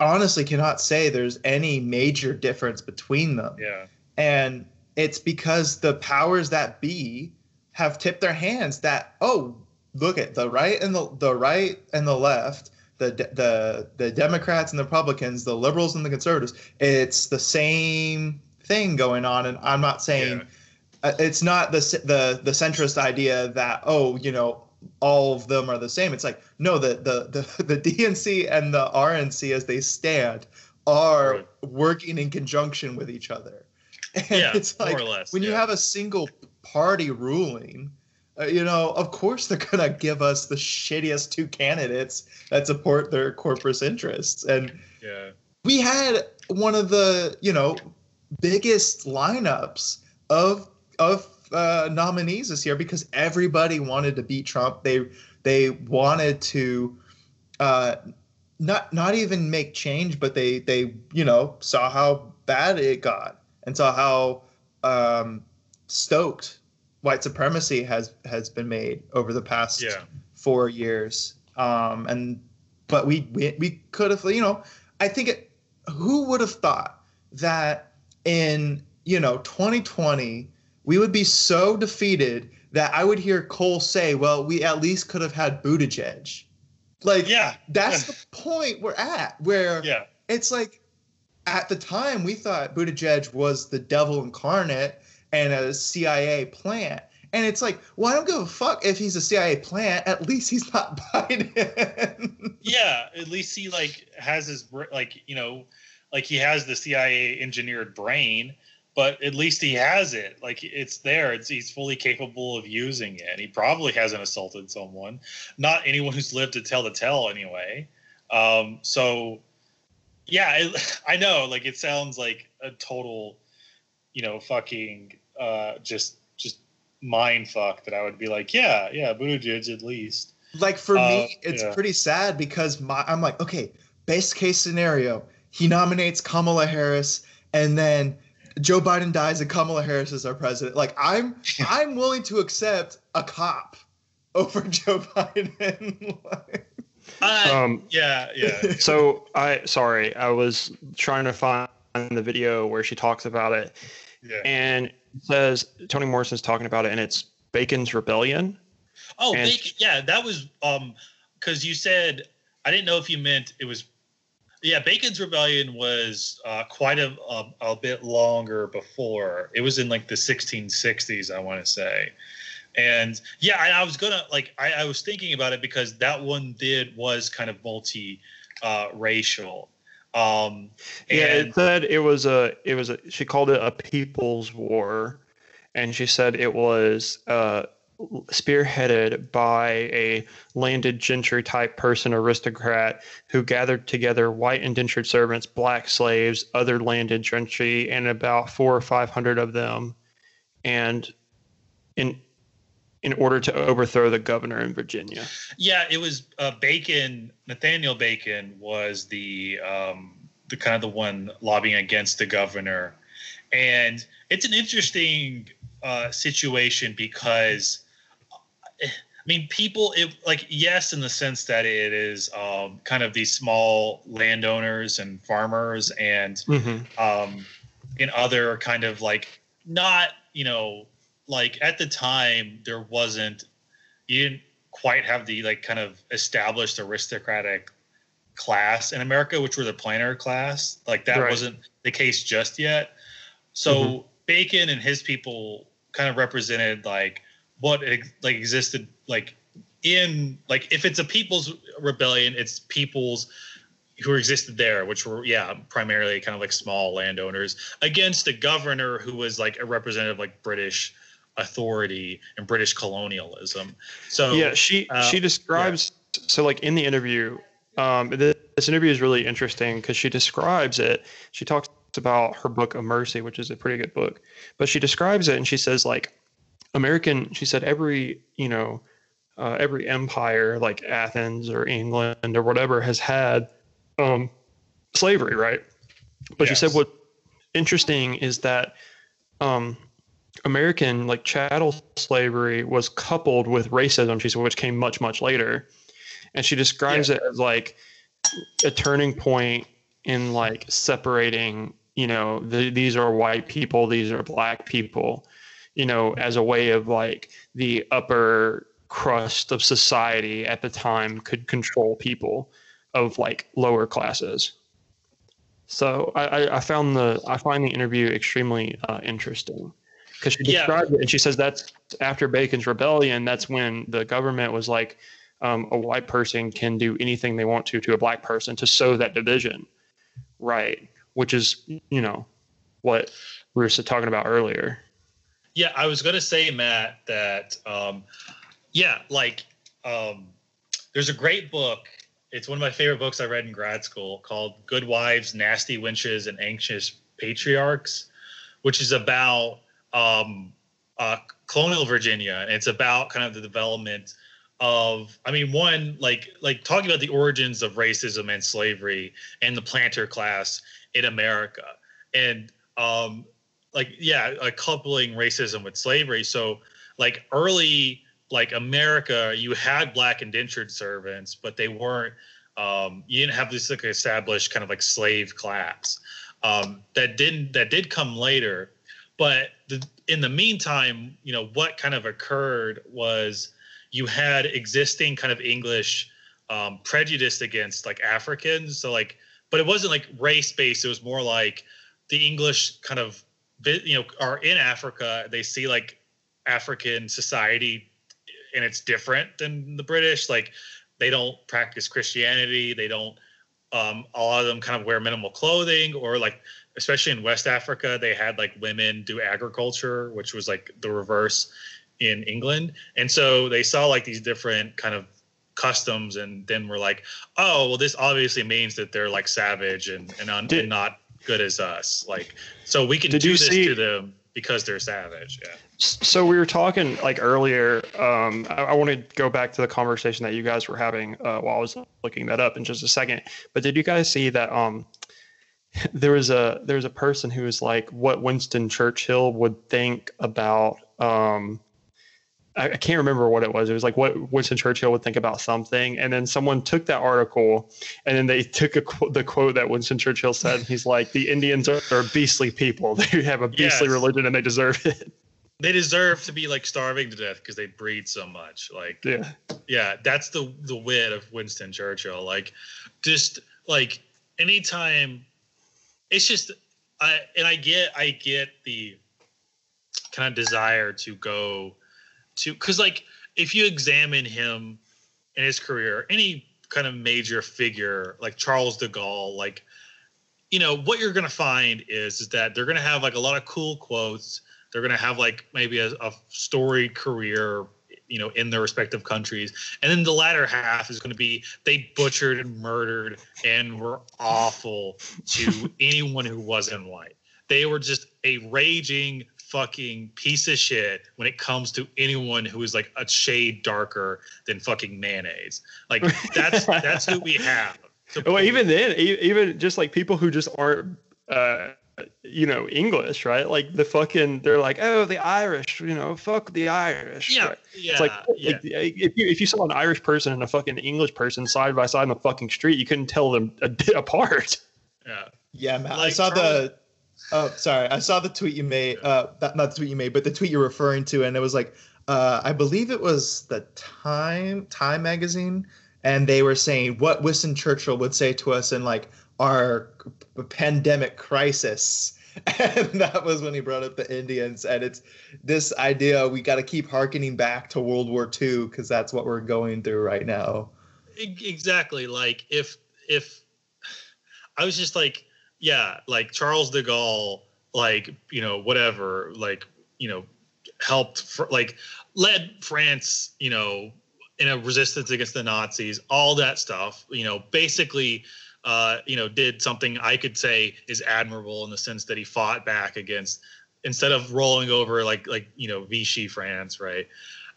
honestly cannot say there's any major difference between them Yeah. and it's because the powers that be have tipped their hands that oh look at the right and the the right and the left the the the democrats and the republicans the liberals and the conservatives it's the same thing going on and i'm not saying Yeah. uh, it's not the the the centrist idea that oh you know all of them are the same it's like no the the the, *laughs* the dnc and the rnc as they stand are Right. working in conjunction with each other *laughs* and Yeah, it's like more or less. when you have a single party ruling uh, you know of course they're gonna give us the shittiest two candidates that support their corporate interests and yeah. we had one of the you know biggest lineups of of uh, nominees this year because everybody wanted to beat Trump. They they wanted to uh, not not even make change, but they they you know saw how bad it got and saw how um, stoked white supremacy has has been made over the past Yeah. four years. Um, and but we we, we could have you know I think it, who would have thought that in you know 2020 we would be so defeated that I would hear Cole say, "Well, we at least could have had Buttigieg." Like Yeah. that's the point we're at where Yeah. it's like at the time we thought Buttigieg was the devil incarnate and a CIA plant. And it's like, well, I don't give a fuck if he's a CIA plant. At least he's not *laughs* Biden. Yeah. At least he like has his like you know, like he has the CIA engineered brain, but at least he has it. Like it's there. It's he's fully capable of using it. He probably hasn't assaulted someone. Not anyone who's lived to tell the tale anyway. Um, so yeah, it, *laughs* I know. Like it sounds like a total, you know, fucking uh, just just mind fuck that I would be like, yeah, yeah, Buttigieg at least. like for Uh, me, it's yeah. pretty sad because my I'm like, okay, best case scenario, he nominates Kamala Harris and then Joe Biden dies and Kamala Harris is our president. Like I'm *laughs* I'm willing to accept a cop over *laughs* Joe Biden. Uh, Um, yeah, yeah. *laughs* so I sorry, I was trying to find the video where she talks about it, Yeah. and it says Toni Morrison's talking about it, and it's Bacon's Rebellion. Oh, And- Bacon, yeah, that was um because you said I didn't know if you meant it was. Yeah, Bacon's Rebellion was uh, quite a, a a bit longer before. It was in like the 1660s, I want to say. And yeah, I, I was gonna like I, I was thinking about it because that one did was kind of multi uh, racial. Um, Yeah, it said it was a it was a she called it a people's war, and she said it was uh, spearheaded by a landed gentry type person aristocrat who gathered together white indentured servants, black slaves, other landed gentry, and about four or five hundred of them, and in in order to overthrow the governor in Virginia. Yeah, it was uh, Bacon. Nathaniel Bacon was the um, the kind of the one lobbying against the governor, and it's an interesting uh, situation because, I mean, people. It like yes, in the sense that it is um, kind of these small landowners and farmers and Mm-hmm. um, in other kind of like not you know like at the time there wasn't you didn't quite have the like kind of established aristocratic class in America, which were the planter class. Like that Right. wasn't the case just yet. So Mhm. Bacon and his people kind of represented like what ex- like existed like in like if it's a people's rebellion, it's people's who existed there, which were yeah primarily kind of like small landowners against a governor who was like a representative like British authority and British colonialism. So yeah she uh, she describes so like in the interview um th- this interview is really interesting because she describes it she talks about her book of mercy which is a pretty good book but she describes it and she says like american she said every you know uh, every empire like athens or england or whatever has had um slavery right but she said Yes. what interesting is that um American like chattel slavery was coupled with racism, she said, which came much, much later. And she describes it as like a turning point in like separating, you know, the, these are white people, these are black people, you know, as a way of like the upper crust of society at the time could control people of like lower classes. So I, I, found the I find the interview extremely uh, interesting because she Yeah. described it and she says that's after Bacon's rebellion. That's when the government was like, um, a white person can do anything they want to to a black person to sow that division, right? Which is you know what we were talking about earlier. Yeah, I was gonna say, Matt, that um, yeah, like um, there's a great book. It's one of my favorite books I read in grad school called "Good Wives, Nasty Wenches, and Anxious Patriarchs," which is about um, uh, colonial Virginia, and it's about kind of the development of, I mean, one like like talking about the origins of racism and slavery and the planter class in America, and um, like yeah like coupling racism with slavery. So like early like america you had black indentured servants but they weren't um you didn't have this like established kind of like slave class um that didn't that did come later. But the, in the meantime you know what kind of occurred was you had existing kind of english um, prejudice against like africans. So like but it wasn't like race based it was more like the english kind of you know are in africa they see like african society and it's different than the british like they don't practice christianity they don't um, a lot of them kind of wear minimal clothing or like especially in west africa they had like women do agriculture which was like the reverse in england. And so they saw like these different kind of customs and then we're like oh well this obviously means that they're like savage and and, un- Did- and not good as us like so we can Did do this see- to them because they're savage yeah So we were talking like earlier. Um, I, I want to go back to the conversation that you guys were having uh, while I was looking that up in just a second. But did you guys see that? Um, *laughs* there was a there was a person who was like what Winston Churchill would think about. Um, I, I can't remember what it was. It was like what Winston Churchill would think about something, and then someone took that article, and then they took a, the quote that Winston Churchill said. *laughs* He's like, "The Indians are, are beastly people. *laughs* They have a beastly Yes. religion, and they deserve it." they deserve to be like starving to death because they breed so much like Yeah. yeah that's the the wit of winston churchill like just like anytime it's just i and i get i get the kind of desire to go because like if you examine him in his career any kind of major figure like charles de gaulle like you know what you're going to find is is that they're going to have like a lot of cool quotes. They're going to have like maybe a, a storied career you know in their respective countries. And then the latter half is going to be they butchered and murdered and were awful to *laughs* anyone who wasn't white. They were just a raging fucking piece of shit when it comes to anyone who is like a shade darker than fucking mayonnaise like that's *laughs* that's who we have Well, prove- even then, e- even just like people who just aren't, uh, you know, English, right? Like the fucking, they're like, oh, the Irish, you know, fuck the Irish. yeah right? yeah It's like, yeah. like, if you if you saw an Irish person and a fucking English person side by side on the fucking street, you couldn't tell them a- *laughs* apart. yeah Yeah, man. I saw Charlie- the. Oh, sorry. I saw the tweet you made. Uh, not the tweet you made, but the tweet you're referring to, and it was like, uh, I believe it was the Time Time magazine and they were saying what Winston Churchill would say to us in like our pandemic crisis. *laughs* And that was when he brought up the Indians. And it's this idea we got to keep harkening back to World War II because that's what we're going through right now. Exactly. Like if if I was just like, yeah, like Charles de Gaulle, like you know whatever, like you know helped like led France, you know, in a resistance against the Nazis, all that stuff. You know, basically, uh, you know, did something I could say is admirable in the sense that he fought back against instead of rolling over like like you know Vichy France, right?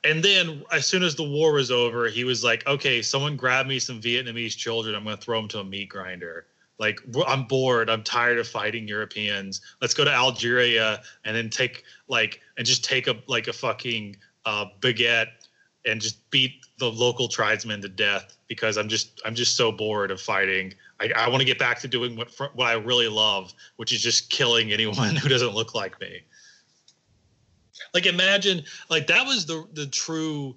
And then as soon as the war was over, he was like, "Okay, someone grab me some Vietnamese children. I'm going to throw them to a meat grinder." Like i'm bored. I'm tired of fighting Europeans. Let's go to Algeria and then take like and just take a like a fucking uh, baguette and just beat the local tribesmen to death because I'm just I'm just so bored of fighting. I, I want to get back to doing what what I really love, which is just killing anyone *laughs* who doesn't look like me. Like imagine like that was the the true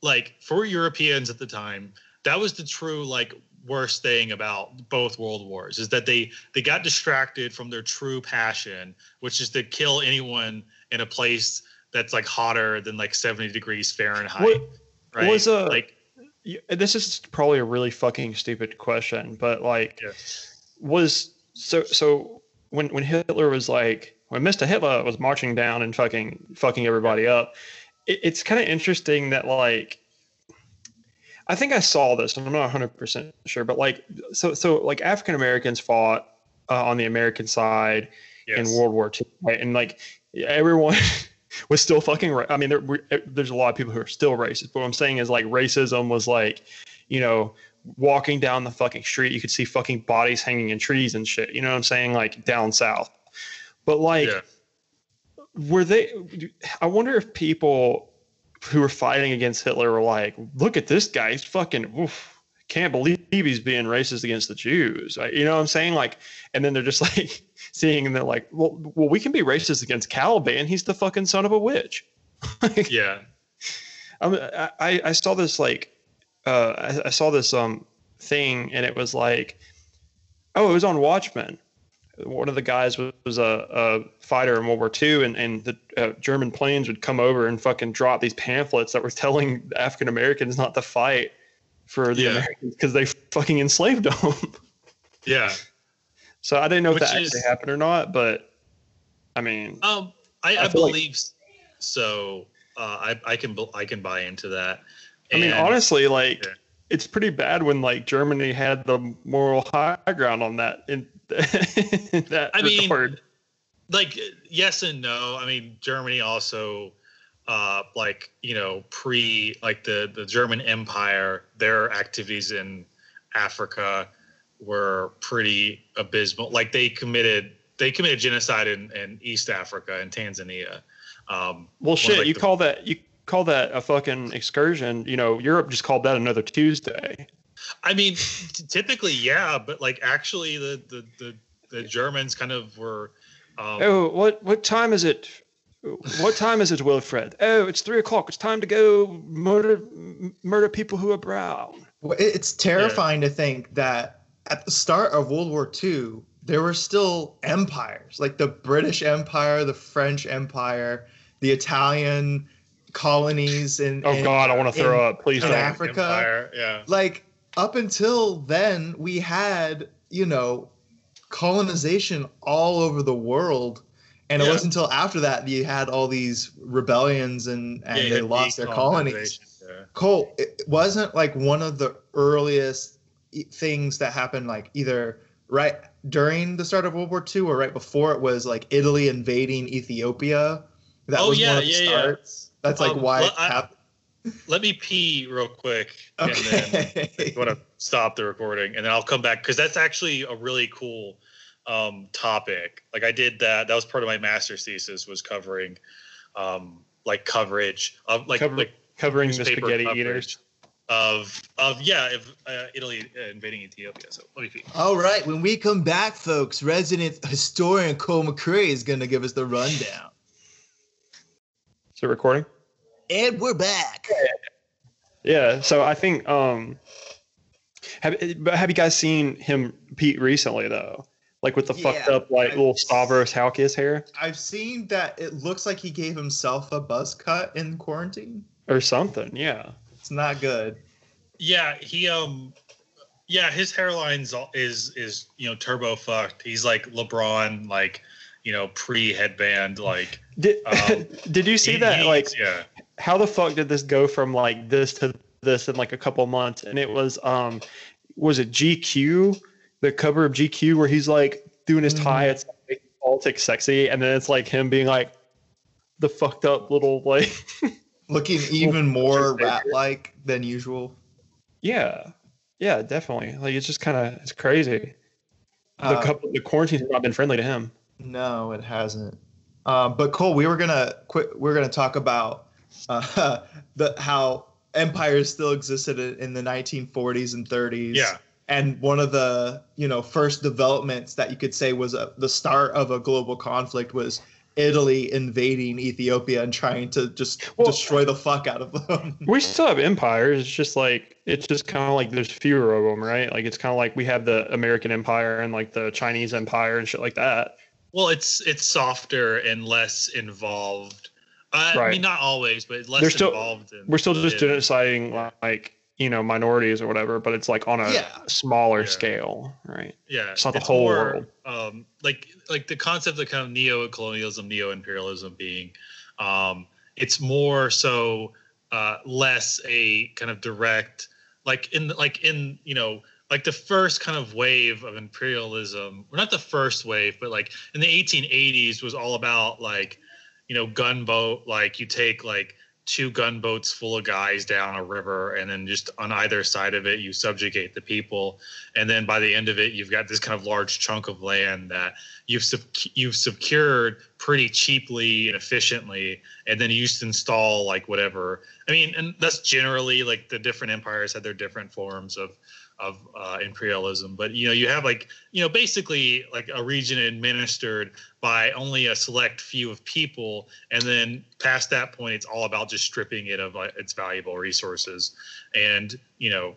like for Europeans at the time that was the true like worst thing about both world wars is that they they got distracted from their true passion which is to kill anyone in a place that's like hotter than like 70 degrees Fahrenheit What- right was, uh, like This is probably a really fucking stupid question, but like, yeah. was so so when when Hitler was like when Mr. Hitler was marching down and fucking fucking everybody up, it, it's kind of interesting that like I think I saw this and I'm not 100 percent sure, but like so so like African Americans fought uh, on the American side in. World War II, right? And like everyone *laughs* was still fucking. Ra- I mean, there, we- there's a lot of people who are still racist. But what I'm saying is like racism was like, you know, walking down the fucking street, you could see fucking bodies hanging in trees and shit. You know what I'm saying? Like down south. But like, yeah. were they? I wonder if people who were fighting against Hitler were like, look at this guy, he's fucking. Oof, can't believe he's being racist against the Jews. You know what I'm saying? Like, and then they're just *laughs* like seeing and they're like, well, well, we can be racist against Caliban. He's the fucking son of a witch. *laughs* Like, yeah I, I I saw this like, uh, I, I saw this um thing and it was like, oh, it was on Watchmen. One of the guys was, was a, a fighter in World War II, and, and the uh, German planes would come over and fucking drop these pamphlets that were *laughs* telling African Americans not to fight for the Yeah. Americans because they fucking enslaved *laughs* them. yeah so I didn't know Which if that is- actually happened or not, but I mean, Um, I, I I, feel like- believe so. Uh, I I can I can buy into that. I mean, honestly, like Yeah. it's pretty bad when like Germany had the moral high ground on that in *laughs* that I mean, regard. like yes and no. I mean, Germany also, uh, like you know, pre like the the German Empire, their activities in Africa were pretty abysmal. Like they committed they committed genocide in, in East Africa and Tanzania. Um, Well, shit, like, you the- call that you call that a fucking excursion? You know, Europe just called that another Tuesday. I mean, t- typically, yeah, but like actually, the the the, the Germans kind of were. Um, Oh, what what time is it? What time is it, Wilfred? Oh, it's three o'clock. It's time to go murder murder people who are brown. Well, It's terrifying to think that at the start of World War II, there were still empires like the British Empire, the French Empire, the Italian colonies, and Oh God, I want to throw up. Please in don't. Africa. Empire, yeah. Like up until then, we had you know colonization all over the world. And it wasn't until after that you had all these rebellions and, and Yeah, they lost their colonies. yeah. Cole, it wasn't like one of the earliest things that happened, like either right during the start of World War II or right before it was like Italy invading Ethiopia. That Oh, was yeah, one of the yeah, yeah. starts. That's like Um, why well, it I- happened. Let me pee real quick, and then I want to stop the recording, and then I'll come back because that's actually a really cool um, topic. Like I did that. That was part of my master's thesis was covering um, like coverage of like Cover- like Covering the spaghetti eaters. of of yeah of uh, Italy uh, invading Ethiopia. So let me pee. All right, when we come back, folks, resident historian Cole McCrae is going to give us the rundown. Is it recording? And we're back. Yeah. So I think um, Have but have you guys seen him Pete recently though? Like with the fucked up like I've little Stavros Halkias hair I've seen that it looks like he gave himself a buzz cut in quarantine. or something. Yeah. It's not good. Yeah, he um yeah, his hairline's is is you know turbo fucked. He's like LeBron, like you know pre headband, like Did Um, *laughs* Did you see he- that? he- Like, yeah, how the fuck did this go from like this to this in like a couple months? And it was um, was it GQ, the cover of GQ, where he's like doing his tie. It's like politics sexy, and then it's like him being like the fucked up little like *laughs* Looking even more rat like than usual. yeah, yeah, definitely. Like it's just kind of it's crazy. The Uh, couple the quarantine's not been friendly to him. No, it hasn't. Um, but Cole, we were gonna quit. We're gonna talk about *laughs* uh, the how empires still existed in in the 1940s and 30s. yeah, And one of the you know first developments that you could say was a, the start of a global conflict was Italy invading Ethiopia and trying to just Well- destroy the fuck out of them. *laughs* We still have empires. It's just like it's just kind of like there's fewer of them, right? Like it's kind of like we have the American Empire and like the Chinese Empire and shit like that. Well, it's it's softer and less involved. Uh, I Right. mean, not always, but less They're still- involved. In, We're still just genociding like you know minorities or whatever, but it's like on a Yeah. smaller Yeah. scale, right? Yeah, It's not the whole more, world. Um, like like the concept of kind of neo-colonialism, neo-imperialism being, um, it's more so uh, less a kind of direct, like in like in you know like the first kind of wave of imperialism, or not the first wave, but like in the 1880s was all about like you know gunboat, like you take like two gunboats full of guys down a river and then just on either side of it you subjugate the people. And then by the end of it you've got this kind of large chunk of land that you've sec- you've secured pretty cheaply and efficiently and then you just install like whatever. I mean and that's generally like the different empires had their different forms of of uh, imperialism but you know you have like you know basically like a region administered by only a select few of people and then past that point it's all about just stripping it of uh, its valuable resources and you know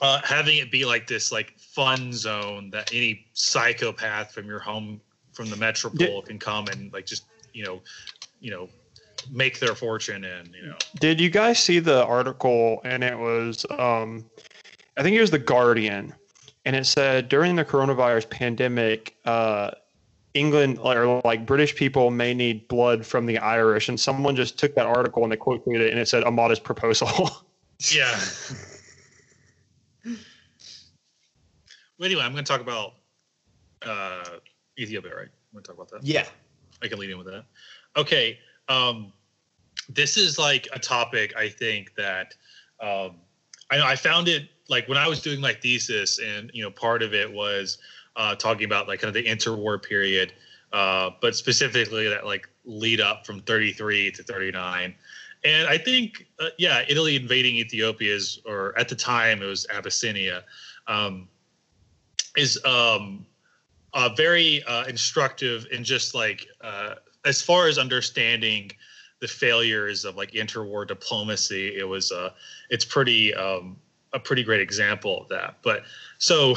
uh, having it be like this like fun zone that any psychopath from your home from the metropole can come and like just you know you know make their fortune in you know Did you guys see the article? And it was, um, I think it was the Guardian, and it said during the coronavirus pandemic, uh, England or like British people may need blood from the Irish, and someone just took that article and they quoted it, and it said a modest proposal. *laughs* yeah well, anyway i'm going to talk about uh ethiopia right i'm going to talk about that yeah. I can lead in with that. Okay. Um, this is like a topic I think that um, I know I found it like when I was doing my thesis, and you know, part of it was uh, talking about like kind of the interwar period, uh, but specifically that like lead up from 33 to 39. And I think, uh, yeah, Italy invading Ethiopia is, or at the time it was Abyssinia, um, is um, very uh, instructive in just like uh, as far as understanding the failures of like interwar diplomacy. It was uh, it's pretty um, a pretty great example of that. But so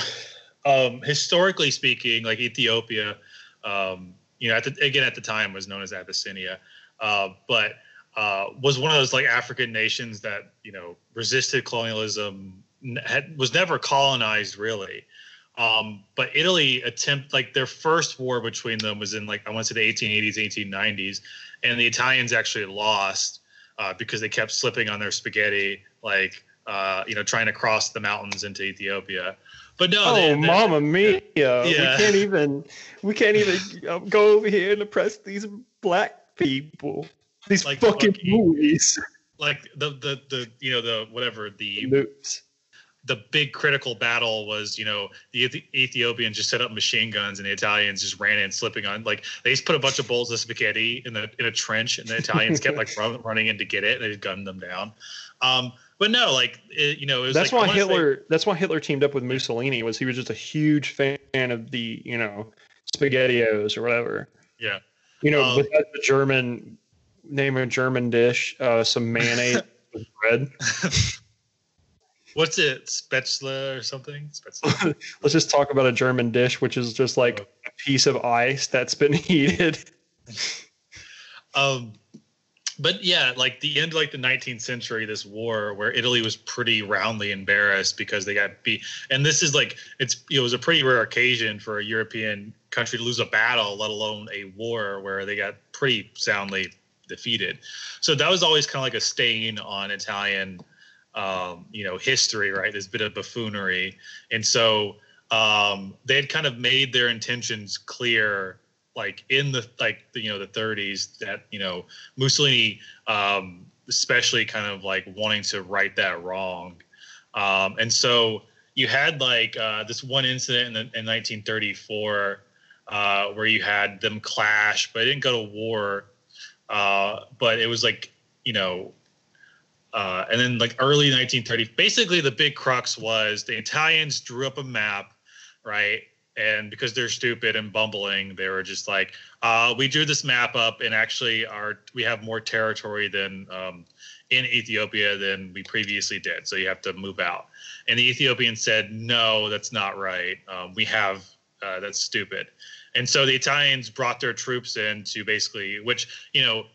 um, historically speaking, like Ethiopia, um, you know, at the, again at the time was known as Abyssinia, uh, but uh, was one of those like African nations that you know resisted colonialism, had, was never colonized really. Um, but Italy attempt like their first war between them was in like I want to say the 1880s, 1890s, and the Italians actually lost uh, because they kept slipping on their spaghetti, like uh, you know trying to cross the mountains into Ethiopia. But no, oh, they- mamma mia! Yeah. We can't even, we can't even uh, go over here and oppress these black people. These Like fucking Bucky. movies. like the the the you know the whatever the Loops. The big critical battle was, you know, the Ethiopians just set up machine guns and the Italians just ran in, slipping on. Like they just put a bunch of bowls of spaghetti in the in a trench, and the Italians kept like *laughs* run, running in to get it. And they gunned them down. Um, but no, like it, you know, it was That's like, why say- Hitler. That's why Hitler teamed up with Mussolini. Was he was just a huge fan of the you know spaghettios or whatever. yeah, You know, Um, the German name a German dish, uh, some mayonnaise *laughs* with bread. *laughs* What's it? Spätzle or something? Spätzle. *laughs* Let's just talk about a German dish, which is just like a piece of ice that's been *laughs* heated. um, but yeah, like the end of like the 19th century, this war where Italy was pretty roundly embarrassed because they got beat, and this is like it's it was a pretty rare occasion for a European country to lose a battle, let alone a war where they got pretty soundly defeated. So that was always kind of like a stain on Italian, um, you know, history, right? This bit of buffoonery, and so um, they had kind of made their intentions clear like in the like you know the 30s that you know Mussolini um, especially kind of like wanting to right that wrong. Um, and so you had like uh, this one incident in, the, in 1934 uh, where you had them clash but it didn't go to war. Uh, but it was like you know uh, and then like early 1930 basically the big crux was the Italians drew up a map right? And because they're stupid and bumbling they were just like uh, we drew this map up and actually our we have more territory than um, in ethiopia than we previously did. So you have to move out. And the ethiopians said no that's not right. Um, we have uh, that's stupid. And so the italians brought their troops in to basically which you know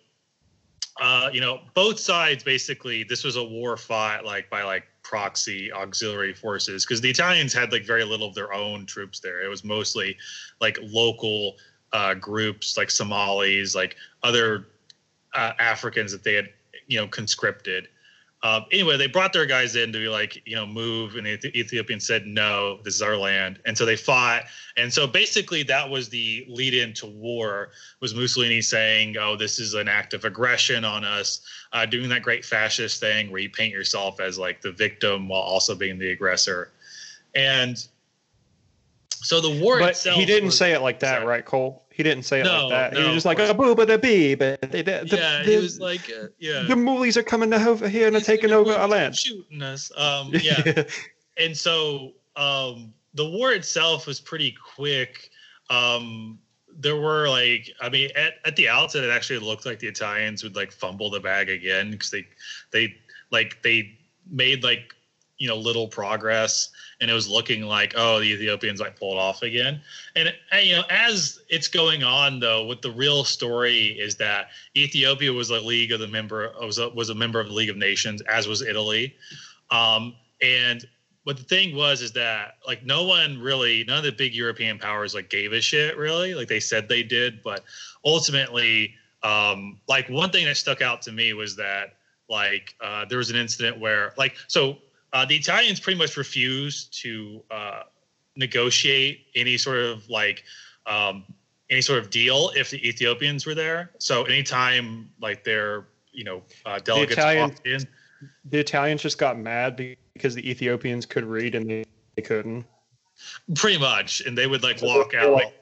uh, you know both sides basically this was a war fought like by like proxy auxiliary forces because the Italians had like very little of their own troops there. It was mostly like local uh, groups, like Somalis, like other uh, Africans that they had, you know, conscripted. Um, anyway, they brought their guys in to be like, you know, move, and the Ethiopians said, "No, this is our land," and so they fought. And so basically, that was the lead into war. Was Mussolini saying, "Oh, this is an act of aggression on us," uh, doing that great fascist thing where you paint yourself as like the victim while also being the aggressor, and so the war but itself. he didn't was- say it like that, sorry. right, Cole? He didn't say it No, like that. he was just like a boo, but a bee, but they, the, yeah, the, he was like, uh, yeah, the moolies are coming over here and are taking over our land. shooting us. *laughs* Um, yeah, and so um, the war itself was pretty quick. Um, there were like, I mean, at, at the outset, it actually looked like the Italians would like fumble the bag again because they, they like they made like you know little progress, and it was looking like oh the Ethiopians might pull it off again. And, and you know as it's going on though, what the real story is that Ethiopia was a league of the member was a, was a member of the League of Nations, as was Italy. Um, and but the thing was is that like no one really none of the big european powers like gave a shit really like they said they did but ultimately um like one thing that stuck out to me was that like uh there was an incident where like so uh the italians pretty much refused to uh negotiate any sort of like um any sort of deal if the ethiopians were there. So anytime like their you know uh delegates Italian- walked in. the Italians just got mad because the Ethiopians could read and they, they couldn't. pretty much. And they would like walk out like- like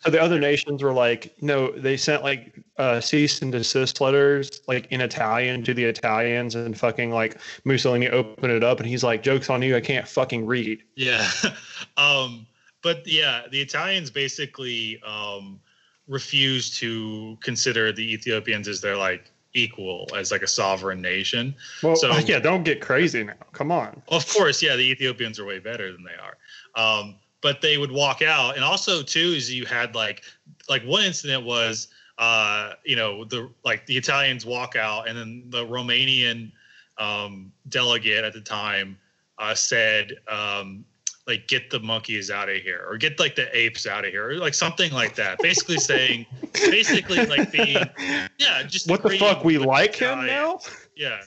So the other nations were like, no, they sent like uh, cease and desist letters like in Italian to the Italians and fucking like Mussolini opened it up and he's like, jokes on you, I can't fucking read. Yeah. *laughs* um, but yeah, the Italians basically um, refused to consider the Ethiopians as their like equal, as like a sovereign nation. Well, So- *laughs* yeah, don't get crazy now. Come on. Of course, yeah, the Ethiopians are way better than they are. Um, but they would walk out, and also too is you had like like one incident was uh, you know the like the Italians walk out, and then the Romanian um, delegate at the time uh, said um, like get the monkeys out of here or get like the apes out of here or like something like that basically saying basically like being *laughs* yeah just What the fuck? We like him now? yeah.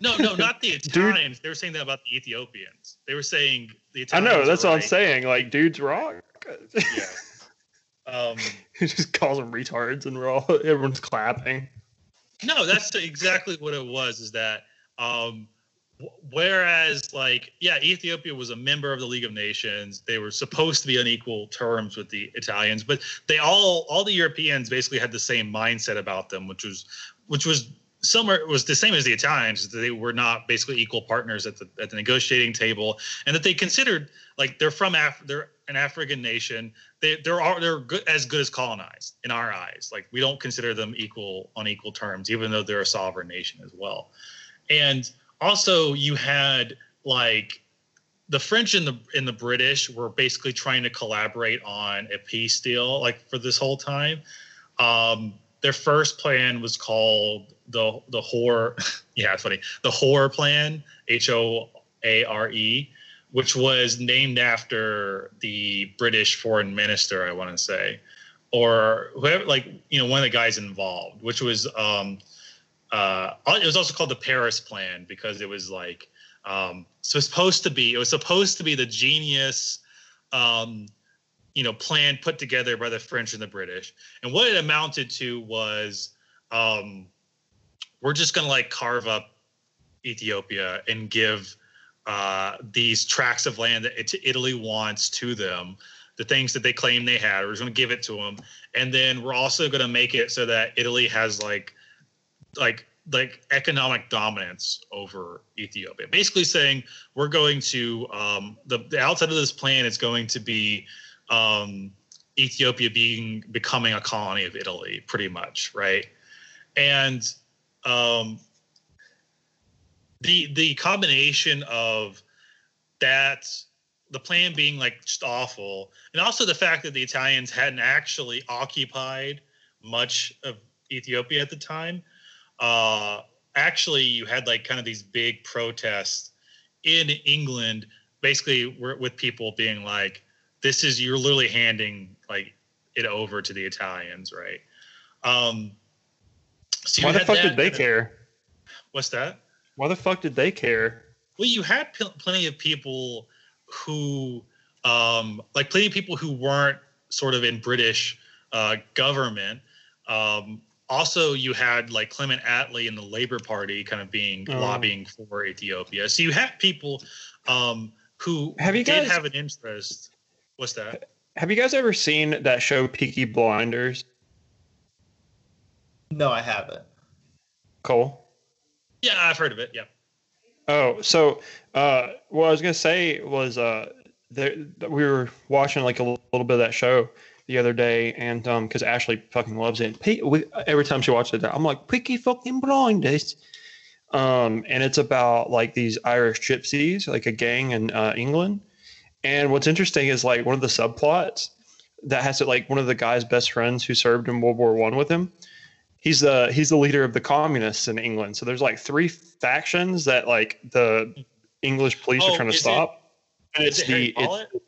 No, no, not the Italians. They were saying that about the Ethiopians. They were saying the I know. That's what I'm saying. Like, dude's wrong. Yeah. *laughs* Um, *laughs* he just calls them retards and we're all, everyone's clapping. no, that's exactly what it was. Is that um, whereas like yeah, Ethiopia was a member of the League of Nations. They were supposed to be on equal terms with the Italians, but they all all the Europeans basically had the same mindset about them, which was which was somewhere was the same as the Italians. They were not basically equal partners at the at the negotiating table, and that they considered like they're from Af- they're an African nation. They they're they're good, as good as colonized in our eyes. Like we don't consider them equal on equal terms, even though they're a sovereign nation as well. And also, you had like the French and the and the British were basically trying to collaborate on a peace deal like for this whole time. Um, their first plan was called the the horror *laughs* yeah it's funny the horror plan H O A R E which was named after the British foreign minister I want to say or whoever like you know one of the guys involved which was um uh it was also called the Paris plan because it was like um, so supposed to be it was supposed to be the genius, um, you know, plan put together by the French and the British. And what it amounted to was um, we're just gonna like carve up Ethiopia and give uh, these tracts of land that Italy wants to them, the things that they claim they had. We're just gonna give it to them, and then we're also gonna make it so that Italy has like like like economic dominance over Ethiopia. Basically saying we're going to um, the, the outside of this plan is going to be um, Ethiopia being becoming a colony of Italy, pretty much, right? And um, the the combination of that the plan being like just awful and also the fact that the italians hadn't actually occupied much of ethiopia at the time uh, actually you had like kind of these big protests in England, basically with people being like, "This is you're literally handing like it over to the Italians, right?" Um, so Why the fuck did they care? What's that? Why the fuck did they care? Well, you had plenty of people who, um, like, plenty of people who weren't sort of in British uh, government um, also you had like Clement Attlee and the Labor Party kind of being oh. lobbying for Ethiopia. So you had people um, who have you guys, did have an interest. What's that? Have you guys ever seen that show Peaky Blinders? No, I haven't. Cole? Yeah, I've heard of it. Yeah. Oh, so uh, what I was gonna say was uh, there, we were watching like a little bit of that show, the other day, and um, because Ashley fucking loves it. we, every time she watches it, I'm like, "Picky fucking blinders." Um, and it's about like these Irish gypsies, like a gang in uh, England. And what's interesting is like one of the subplots that has it like one of the guy's best friends who served in World War One with him. He's the he's the leader of the communists in England. So there's like three factions that like the English police oh, are trying to stop. It, and it's the it's,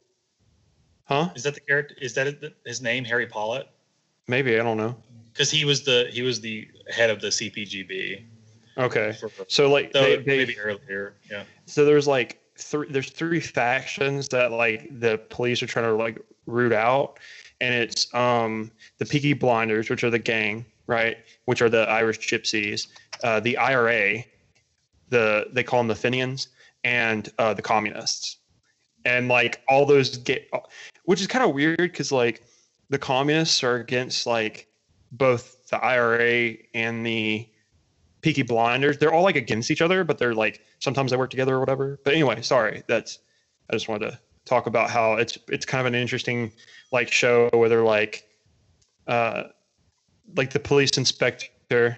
Huh? Is that the character? Is that his name, Harry Pollitt? Maybe I don't know. Because he was the he was the head of the CPGB. Okay. For, so like so they, they, maybe earlier, yeah. So there's like three. There's three factions that like the police are trying to like root out, and it's um the Peaky Blinders, which are the gang, right? Which are the Irish Gypsies, uh, the IRA, the they call them the Fenians, and uh, the communists and like all those get which is kind of weird because like the communists are against like both the IRA and the Peaky Blinders. They're all like against each other, but they're like sometimes they work together or whatever. But anyway, sorry. That's I just wanted to talk about how it's it's kind of an interesting like show where they're like uh like the police inspector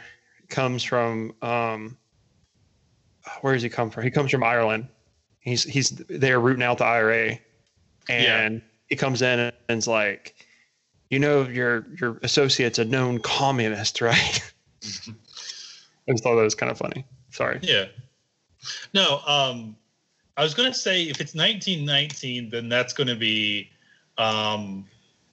comes from um where does he come from? He comes from Ireland. He's he's there rooting out the IRA and yeah he comes in and it's like, you know, your your associate's a known communist, *laughs* right? I just thought that was kind of funny. Sorry. Yeah. No, um, I was going to say if it's 1919, then that's going to be, um,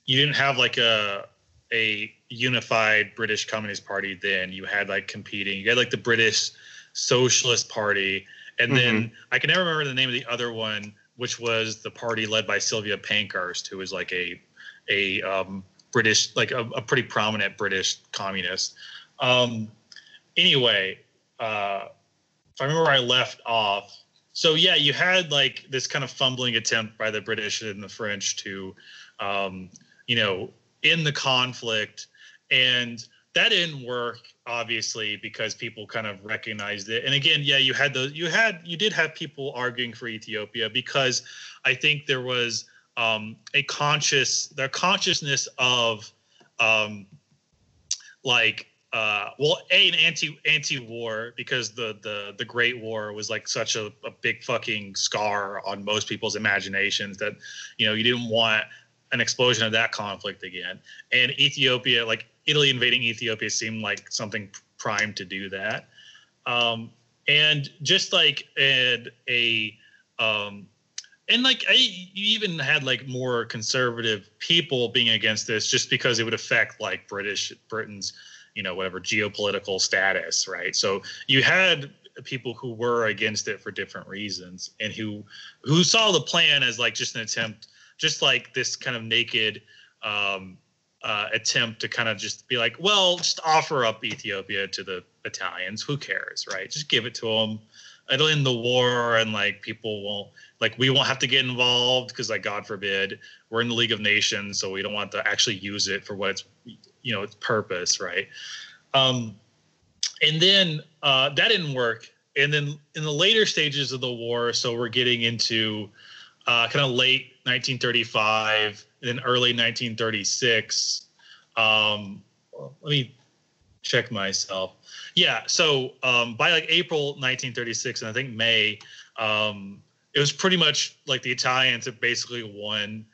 you didn't have like a a unified British Communist Party then. You had like competing. You had like the British Socialist Party, and mm-hmm. then I can never remember the name of the other one which was the party led by Sylvia Pankhurst, who was like a a um, British, like a, a, pretty prominent British communist. Um, anyway, uh, if I remember where I left off, so yeah, you had like this kind of fumbling attempt by the British and the French to, um, you know, in the conflict, and that didn't work obviously because people kind of recognized it. And again yeah you had the you had you did have people arguing for ethiopia because i think there was um, a conscious the consciousness of um, like uh, well, a an anti anti war because the the the Great War was like such a, a big fucking scar on most people's imaginations that you know you didn't want an explosion of that conflict again. And Ethiopia, like Italy invading Ethiopia, seemed like something primed to do that. Um, and just like a, a um, and like I you even had like more conservative people being against this just because it would affect like British Britain's you know whatever geopolitical status right? So you had people who were against it for different reasons and who who saw the plan as like just an attempt just like this kind of naked um, uh, attempt to kind of just be like well just offer up ethiopia to the italians. Who cares right? Just give it to them it'll end the war and like people won't like we won't have to get involved because like god forbid we're in the league of nations so we don't want to actually use it for what it's you know its purpose, right? Um, and then uh, that didn't work. And then in the later stages of the war, so we're getting into uh, kind of late 1935 and then early 1936. Um, let me check myself. Yeah, so um, by like April 1936, and I think May, um, it was pretty much like the Italians had basically won.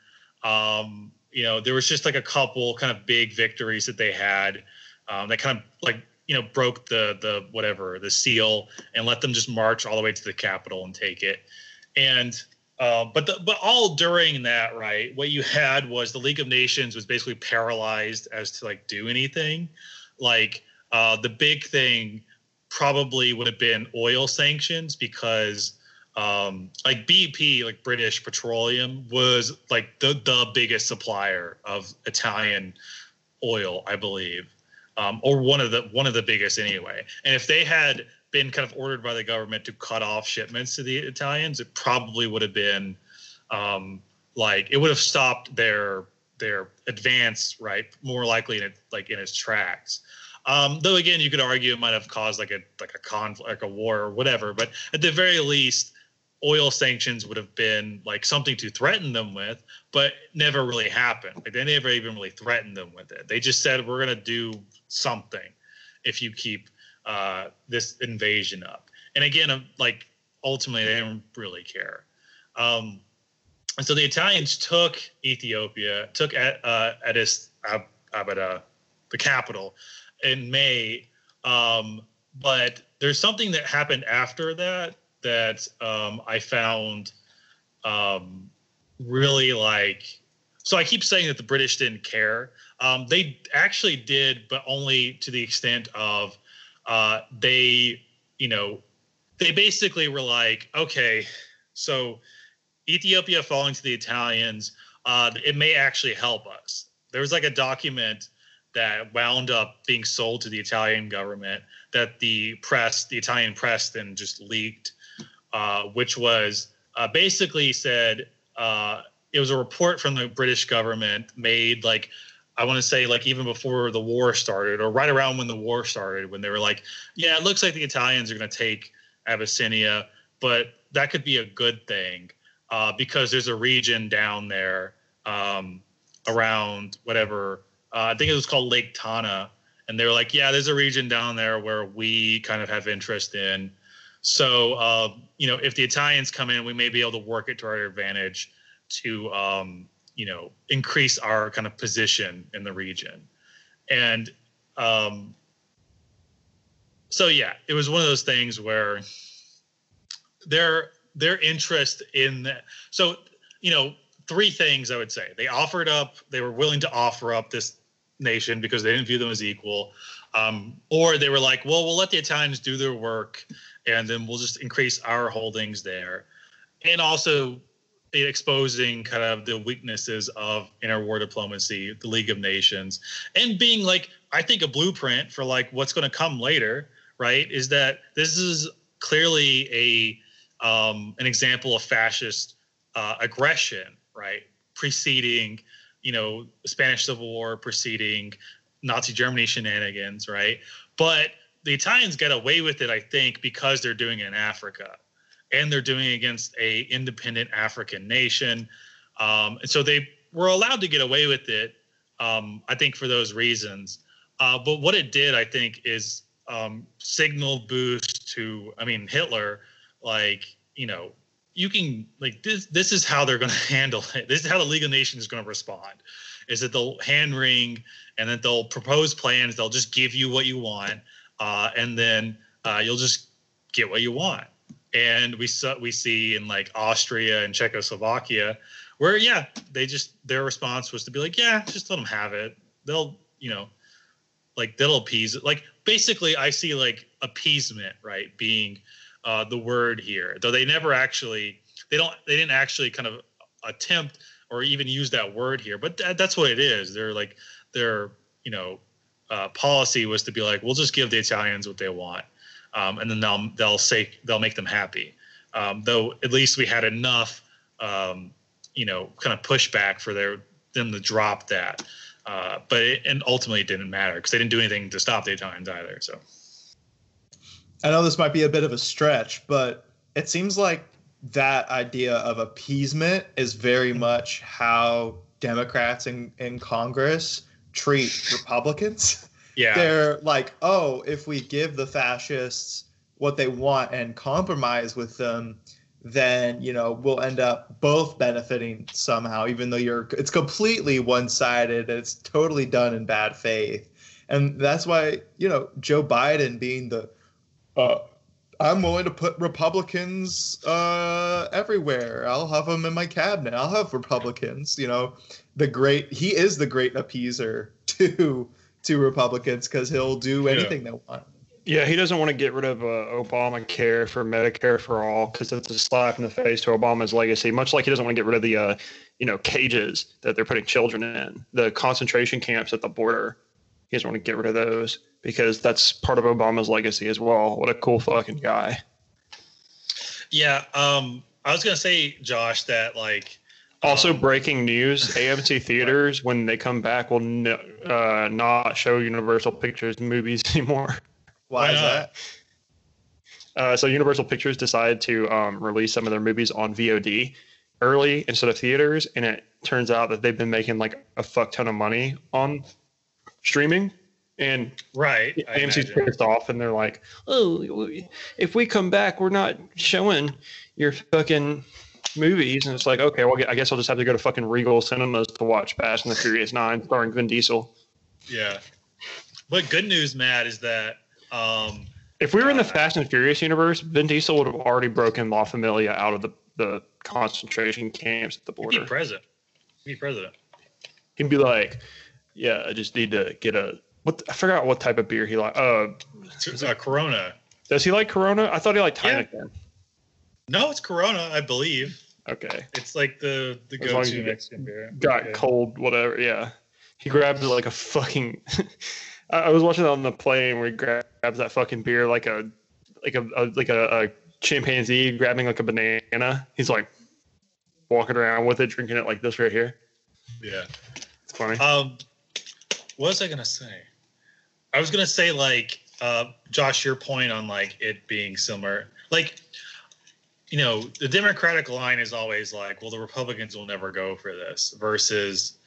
Um, you know, there was just like a couple kind of big victories that they had um, that kind of like you know broke the the whatever the seal and let them just march all the way to the capital and take it. And uh, but the, but all during that, right? What you had was the League of Nations was basically paralyzed as to like do anything. Like uh, the big thing probably would have been oil sanctions because um, like BP, like British Petroleum, was like the the biggest supplier of Italian oil, I believe, um, or one of the one of the biggest anyway. And if they had been kind of ordered by the government to cut off shipments to the Italians, it probably would have been um, like it would have stopped their their advance, right? More likely in it, like in its tracks. Um, though again, you could argue it might have caused like a like a conflict, like a war or whatever. But at the very least, oil sanctions would have been like something to threaten them with, but never really happened. Like they never even really threatened them with it. They just said we're going to do something if you keep uh, this invasion up. And again, um, like ultimately, they didn't really care. Um, and so the Italians took Ethiopia, took uh, Addis Ababa, the capital, in May. Um, but there's something that happened after that that um, I found um, really like. So I keep saying that the British didn't care. Um, they actually did, but only to the extent of uh, they, you know, they basically were like, okay, so Ethiopia falling to the Italians, uh, it may actually help us. There was like a document that wound up being sold to the Italian government that the press, the Italian press, then just leaked uh, which was uh, basically said uh, it was a report from the British government made like I want to say like even before the war started or right around when the war started when they were like, yeah, it looks like the Italians are going to take Abyssinia, but that could be a good thing uh, because there's a region down there um, around whatever uh, I think it was called Lake Tana, and they were like, yeah, there's a region down there where we kind of have interest in. So, uh, you know, if the Italians come in, we may be able to work it to our advantage to, um, you know, increase our kind of position in the region. And um, so, yeah, it was one of those things where their their interest in that. So, you know, three things I would say. They offered up. They were willing to offer up this nation because they didn't view them as equal. Um, or they were like, well, we'll let the Italians do their work and then we'll just increase our holdings there. And also exposing kind of the weaknesses of interwar diplomacy, the League of Nations, and being like, I think a blueprint for like what's going to come later, right? Is that this is clearly a um, an example of fascist uh, aggression, right? Preceding, you know, Spanish Civil War, preceding Nazi Germany shenanigans, right? But the Italians get away with it, I think, because they're doing it in Africa, and they're doing it against a independent African nation, um, and so they were allowed to get away with it. Um, I think for those reasons, Uh, but what it did, I think, is um, signal boost to. I mean, Hitler, like you know, you can like this. This is how they're going *laughs* to handle it. This is how the League of Nations is going to respond. Is that they'll hand wring and then they'll propose plans. They'll just give you what you want, uh, and then uh, you'll just get what you want. And we saw we see in like Austria and Czechoslovakia, where yeah, they just their response was to be like, yeah, just let them have it. They'll you know, like they'll appease it. Like basically, I see like appeasement right being uh, the word here, though they never actually they don't they didn't actually kind of attempt or even use that word here, but that, that's what it is. They're like their you know uh, policy was to be like, we'll just give the Italians what they want, um, and then they'll they'll say they'll make them happy. Um, though at least we had enough, um, you know, kind of pushback for their them to drop that. Uh, but it, and ultimately it didn't matter because they didn't do anything to stop the Italians either. So I know this might be a bit of a stretch, but it seems like that idea of appeasement is very mm-hmm. much how Democrats in, in Congress treat Republicans. yeah, They're like, oh, if we give the fascists what they want and compromise with them, then you know we'll end up both benefiting somehow, even though you're it's completely one-sided. and It's totally done in bad faith, and that's why you know Joe Biden being the uh, I'm willing to put Republicans uh, everywhere. I'll have them in my cabinet. I'll have Republicans. You know, the great he is the great appeaser *laughs* to to Republicans because he'll do anything they want. Yeah, he doesn't want to get rid of uh, Obamacare for Medicare for all because it's a slap in the face to Obama's legacy. Much like he doesn't want to get rid of the, uh, you know, cages that they're putting children in, the concentration camps at the border. He doesn't want to get rid of those because that's part of Obama's legacy as well. What a cool fucking guy. yeah. Um, I was gonna say, Josh, that like Also, um, breaking news: *laughs* AMC theaters, when they come back, will no, uh, not show Universal Pictures movies *laughs* anymore. Why, Why is that? Uh, so Universal Pictures decided to um, release some of their movies on VOD early instead of theaters, and it turns out that they've been making like a fuck ton of money on streaming. And right. AMC's imagine. pissed off, and they're like, "Oh, if we come back, we're not showing your fucking movies." And it's like, okay, well, I guess I'll just have to go to fucking Regal Cinemas to watch Fast and the Furious Nine, starring Vin Diesel. Yeah. But good news, Matt, is that um, If we were in the Fast and Furious universe, Vin Diesel would have already broken La Familia out of the, the concentration camps at the he'd be border. president. He'd be president. He'd be like, "Yeah, I just need to get a what? I forgot what type of beer he like. Uh, Uh, Corona. does he like Corona? I thought he liked Yeah. No, it's Corona, I believe. Okay, It's like the the As long as go-to you Mexican beer. got Yeah. cold, whatever. Yeah, he grabbed like a fucking. *laughs* I I was watching on the plane where he grabs that fucking beer like a like a, a like a, a chimpanzee grabbing like a banana. He's like walking around with it, drinking it like this right here. Yeah. It's funny. Um, what was I gonna say? I was gonna say like, uh, Josh, your point on like it being similar, like, you know, the Democratic line is always like, well, the Republicans will never go for this, versus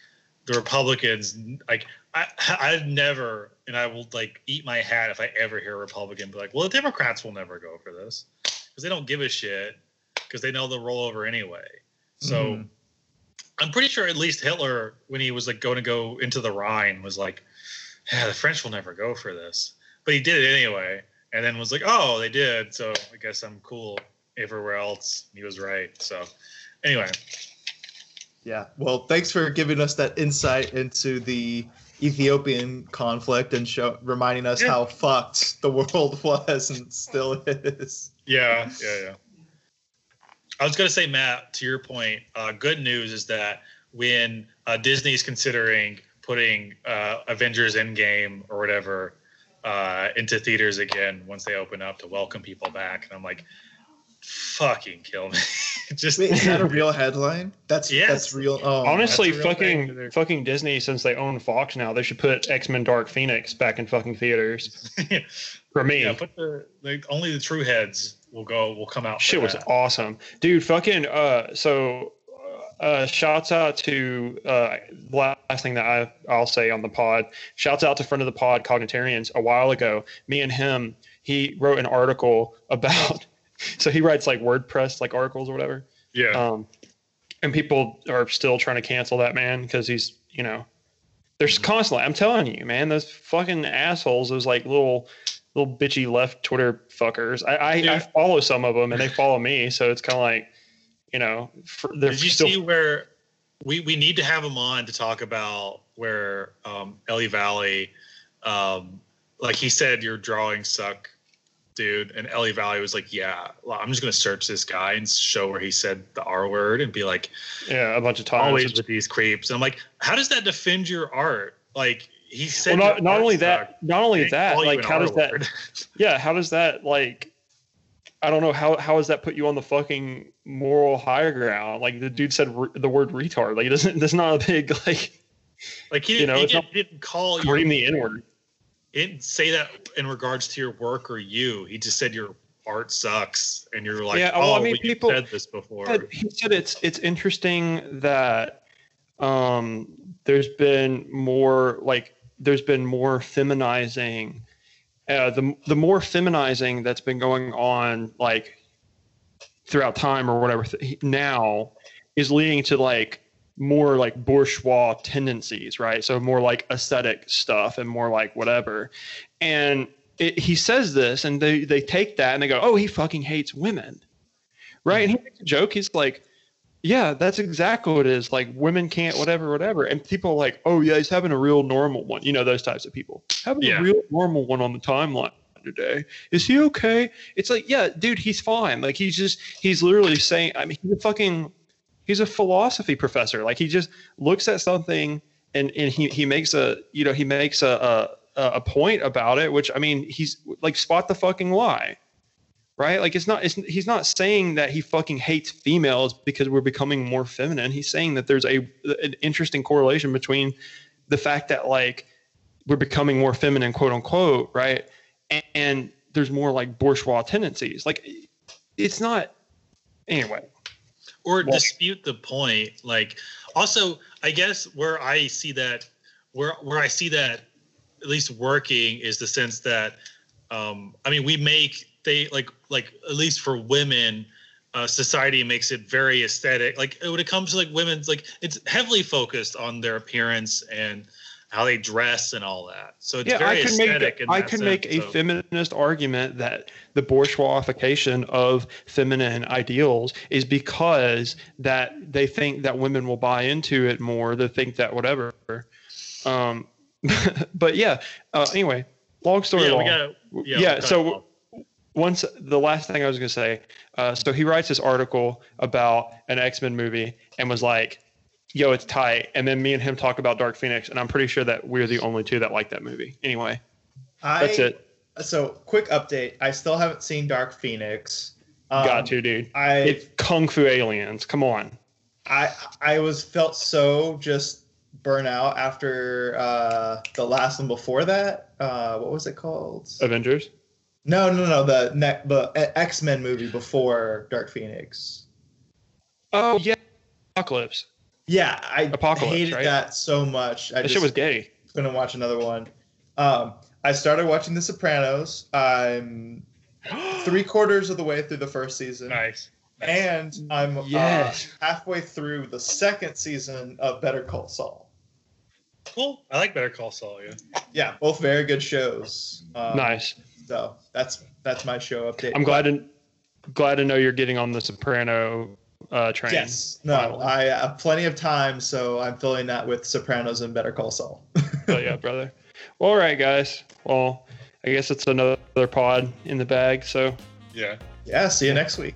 the Republicans. Like, I, *laughs* I've never, and I will like eat my hat if I ever hear a Republican be like, well, the Democrats will never go for this because they don't give a shit because they know they'll roll over anyway. So. Mhm. I'm pretty sure at least Hitler, when he was like going to go into the Rhine, was like, "Yeah, the French will never go for this," but he did it anyway, and then was like, "Oh, they did, so I guess I'm cool everywhere else." He was right. So, anyway, Yeah. Well, thanks for giving us that insight into the Ethiopian conflict and show reminding us Yeah. how fucked the world *laughs* was and still is. yeah, yeah, yeah. I was gonna say, Matt, to your point, uh, good news is that when uh, Disney's considering putting uh, Avengers Endgame or whatever uh, into theaters again once they open up to welcome people back, and I'm like, fucking kill me. *laughs* Just Wait, is that a real headline? That's Yes. that's real. Oh, Honestly, that's a real thing. fucking fucking Disney, since they own Fox now, they should put X Men Dark Phoenix back in fucking theaters. *laughs* For me, yeah, put the like only the true heads will go We'll come out. shit was awesome, dude. Fucking uh, so uh, uh, shouts out to uh, last thing that I, I'll say on the pod. Shouts out to friend of the pod, Cognitarians. A while ago, me and him, he wrote an article *laughs* about. So he writes like WordPress like articles or whatever. Yeah. Um, and people are still trying to cancel that man because he's you know, there's constantly. I'm telling you, man, those fucking assholes, those like little little bitchy left Twitter fuckers. I I, Yeah. I follow some of them and they follow me, so it's kind of like, you know, for, Did you still see where we we need to have him on to talk about where um, Ellie Valley, um, like he said, your drawings suck, dude, and Ellie Valley was like, yeah, well, I'm just gonna search this guy and show where he said the R word and be like, yeah a bunch of times. always with these creeps. And I'm like, how does that defend your art? Like he well, not, not only that, not only that, like how does that? *laughs* Yeah, how does that like? I don't know how how does that put you on the fucking moral higher ground? Like the dude said re- the word retard. Like it doesn't. *laughs* That's not a big *laughs* like like he, you didn't, know, he it's didn't, not- didn't call you the n word. he didn't say that in regards to your work or you. He just said your art sucks, and you're like, Yeah, well, oh, I mean, people- said this before. said, he said it's it's interesting that um, there's been more like there's been more feminizing. Uh, the the more feminizing that's been going on like throughout time or whatever th- now is leading to like more like bourgeois tendencies, right? So more like aesthetic stuff and more like whatever. And it, he says this, and they they take that and they go, "Oh, he fucking hates women." right? And he makes a joke. He's like, "Yeah, that's exactly what it is. Like women can't whatever, whatever." And people are like, "Oh yeah, he's having a real normal one." You know those types of people having Yeah. a real normal one on the timeline today. Is he okay? It's like, yeah, dude, he's fine. Like he's just he's literally saying. I mean, he's a fucking he's a philosophy professor. Like he just looks at something and and he he makes a you know he makes a a, a point about it. Which I mean, he's like spot the fucking lie right? Like it's not it's, he's not saying that he fucking hates females because we're becoming more feminine. He's saying that there's a an interesting correlation between the fact that like we're becoming more feminine, quote unquote, right? And, and there's more like bourgeois tendencies. Like it's not anyway. or Well- dispute the point like also i guess where i see that where where i see that at least working is the sense that um i mean we make they like like at least for women uh, society makes it very aesthetic like when it comes to like women's like it's heavily focused on their appearance and how they dress and all that so it's yeah, very I make aesthetic in I that could make a so- feminist argument that the bourgeoisification of feminine ideals is because that they think that women will buy into it more. They think that whatever. Um, *laughs* but yeah. Uh, anyway, long story yeah, long. we gotta, yeah, yeah, we'll cut it so. Once the last thing I was gonna say, uh, so he writes this article about an X Men movie and was like, "Yo, it's tight." And then me and him talk about Dark Phoenix, and I'm pretty sure that we're the only two that like that movie. Anyway, I, that's it. So, quick update. I still haven't seen Dark Phoenix. Um, Got to, dude. I It's Kung Fu Aliens. Come on. I I was felt so just burnout after uh, the last one before that. Uh, what was it called? Avengers. No, no, no. The ne- the X Men movie before Dark Phoenix. Oh yeah, Apocalypse. Yeah, I Apocalypse, hated right? that so much. I That just shit was gay. gonna watch another one. Um, I started watching The Sopranos. I'm *gasps* three quarters of the way through the first season, nice and I'm Yes. uh, halfway through the second season of Better Call Saul. cool i like better call saul yeah Yeah, both very good shows. Um, Nice. So that's that's my show update. I'm glad to glad to know you're getting on the Soprano uh, train. Yes. No, finally. I have plenty of time, so I'm filling that with Sopranos and Better Call Saul. *laughs* oh yeah, brother. All right, guys. Well, I guess it's another pod in the bag. So yeah yeah. See you next week.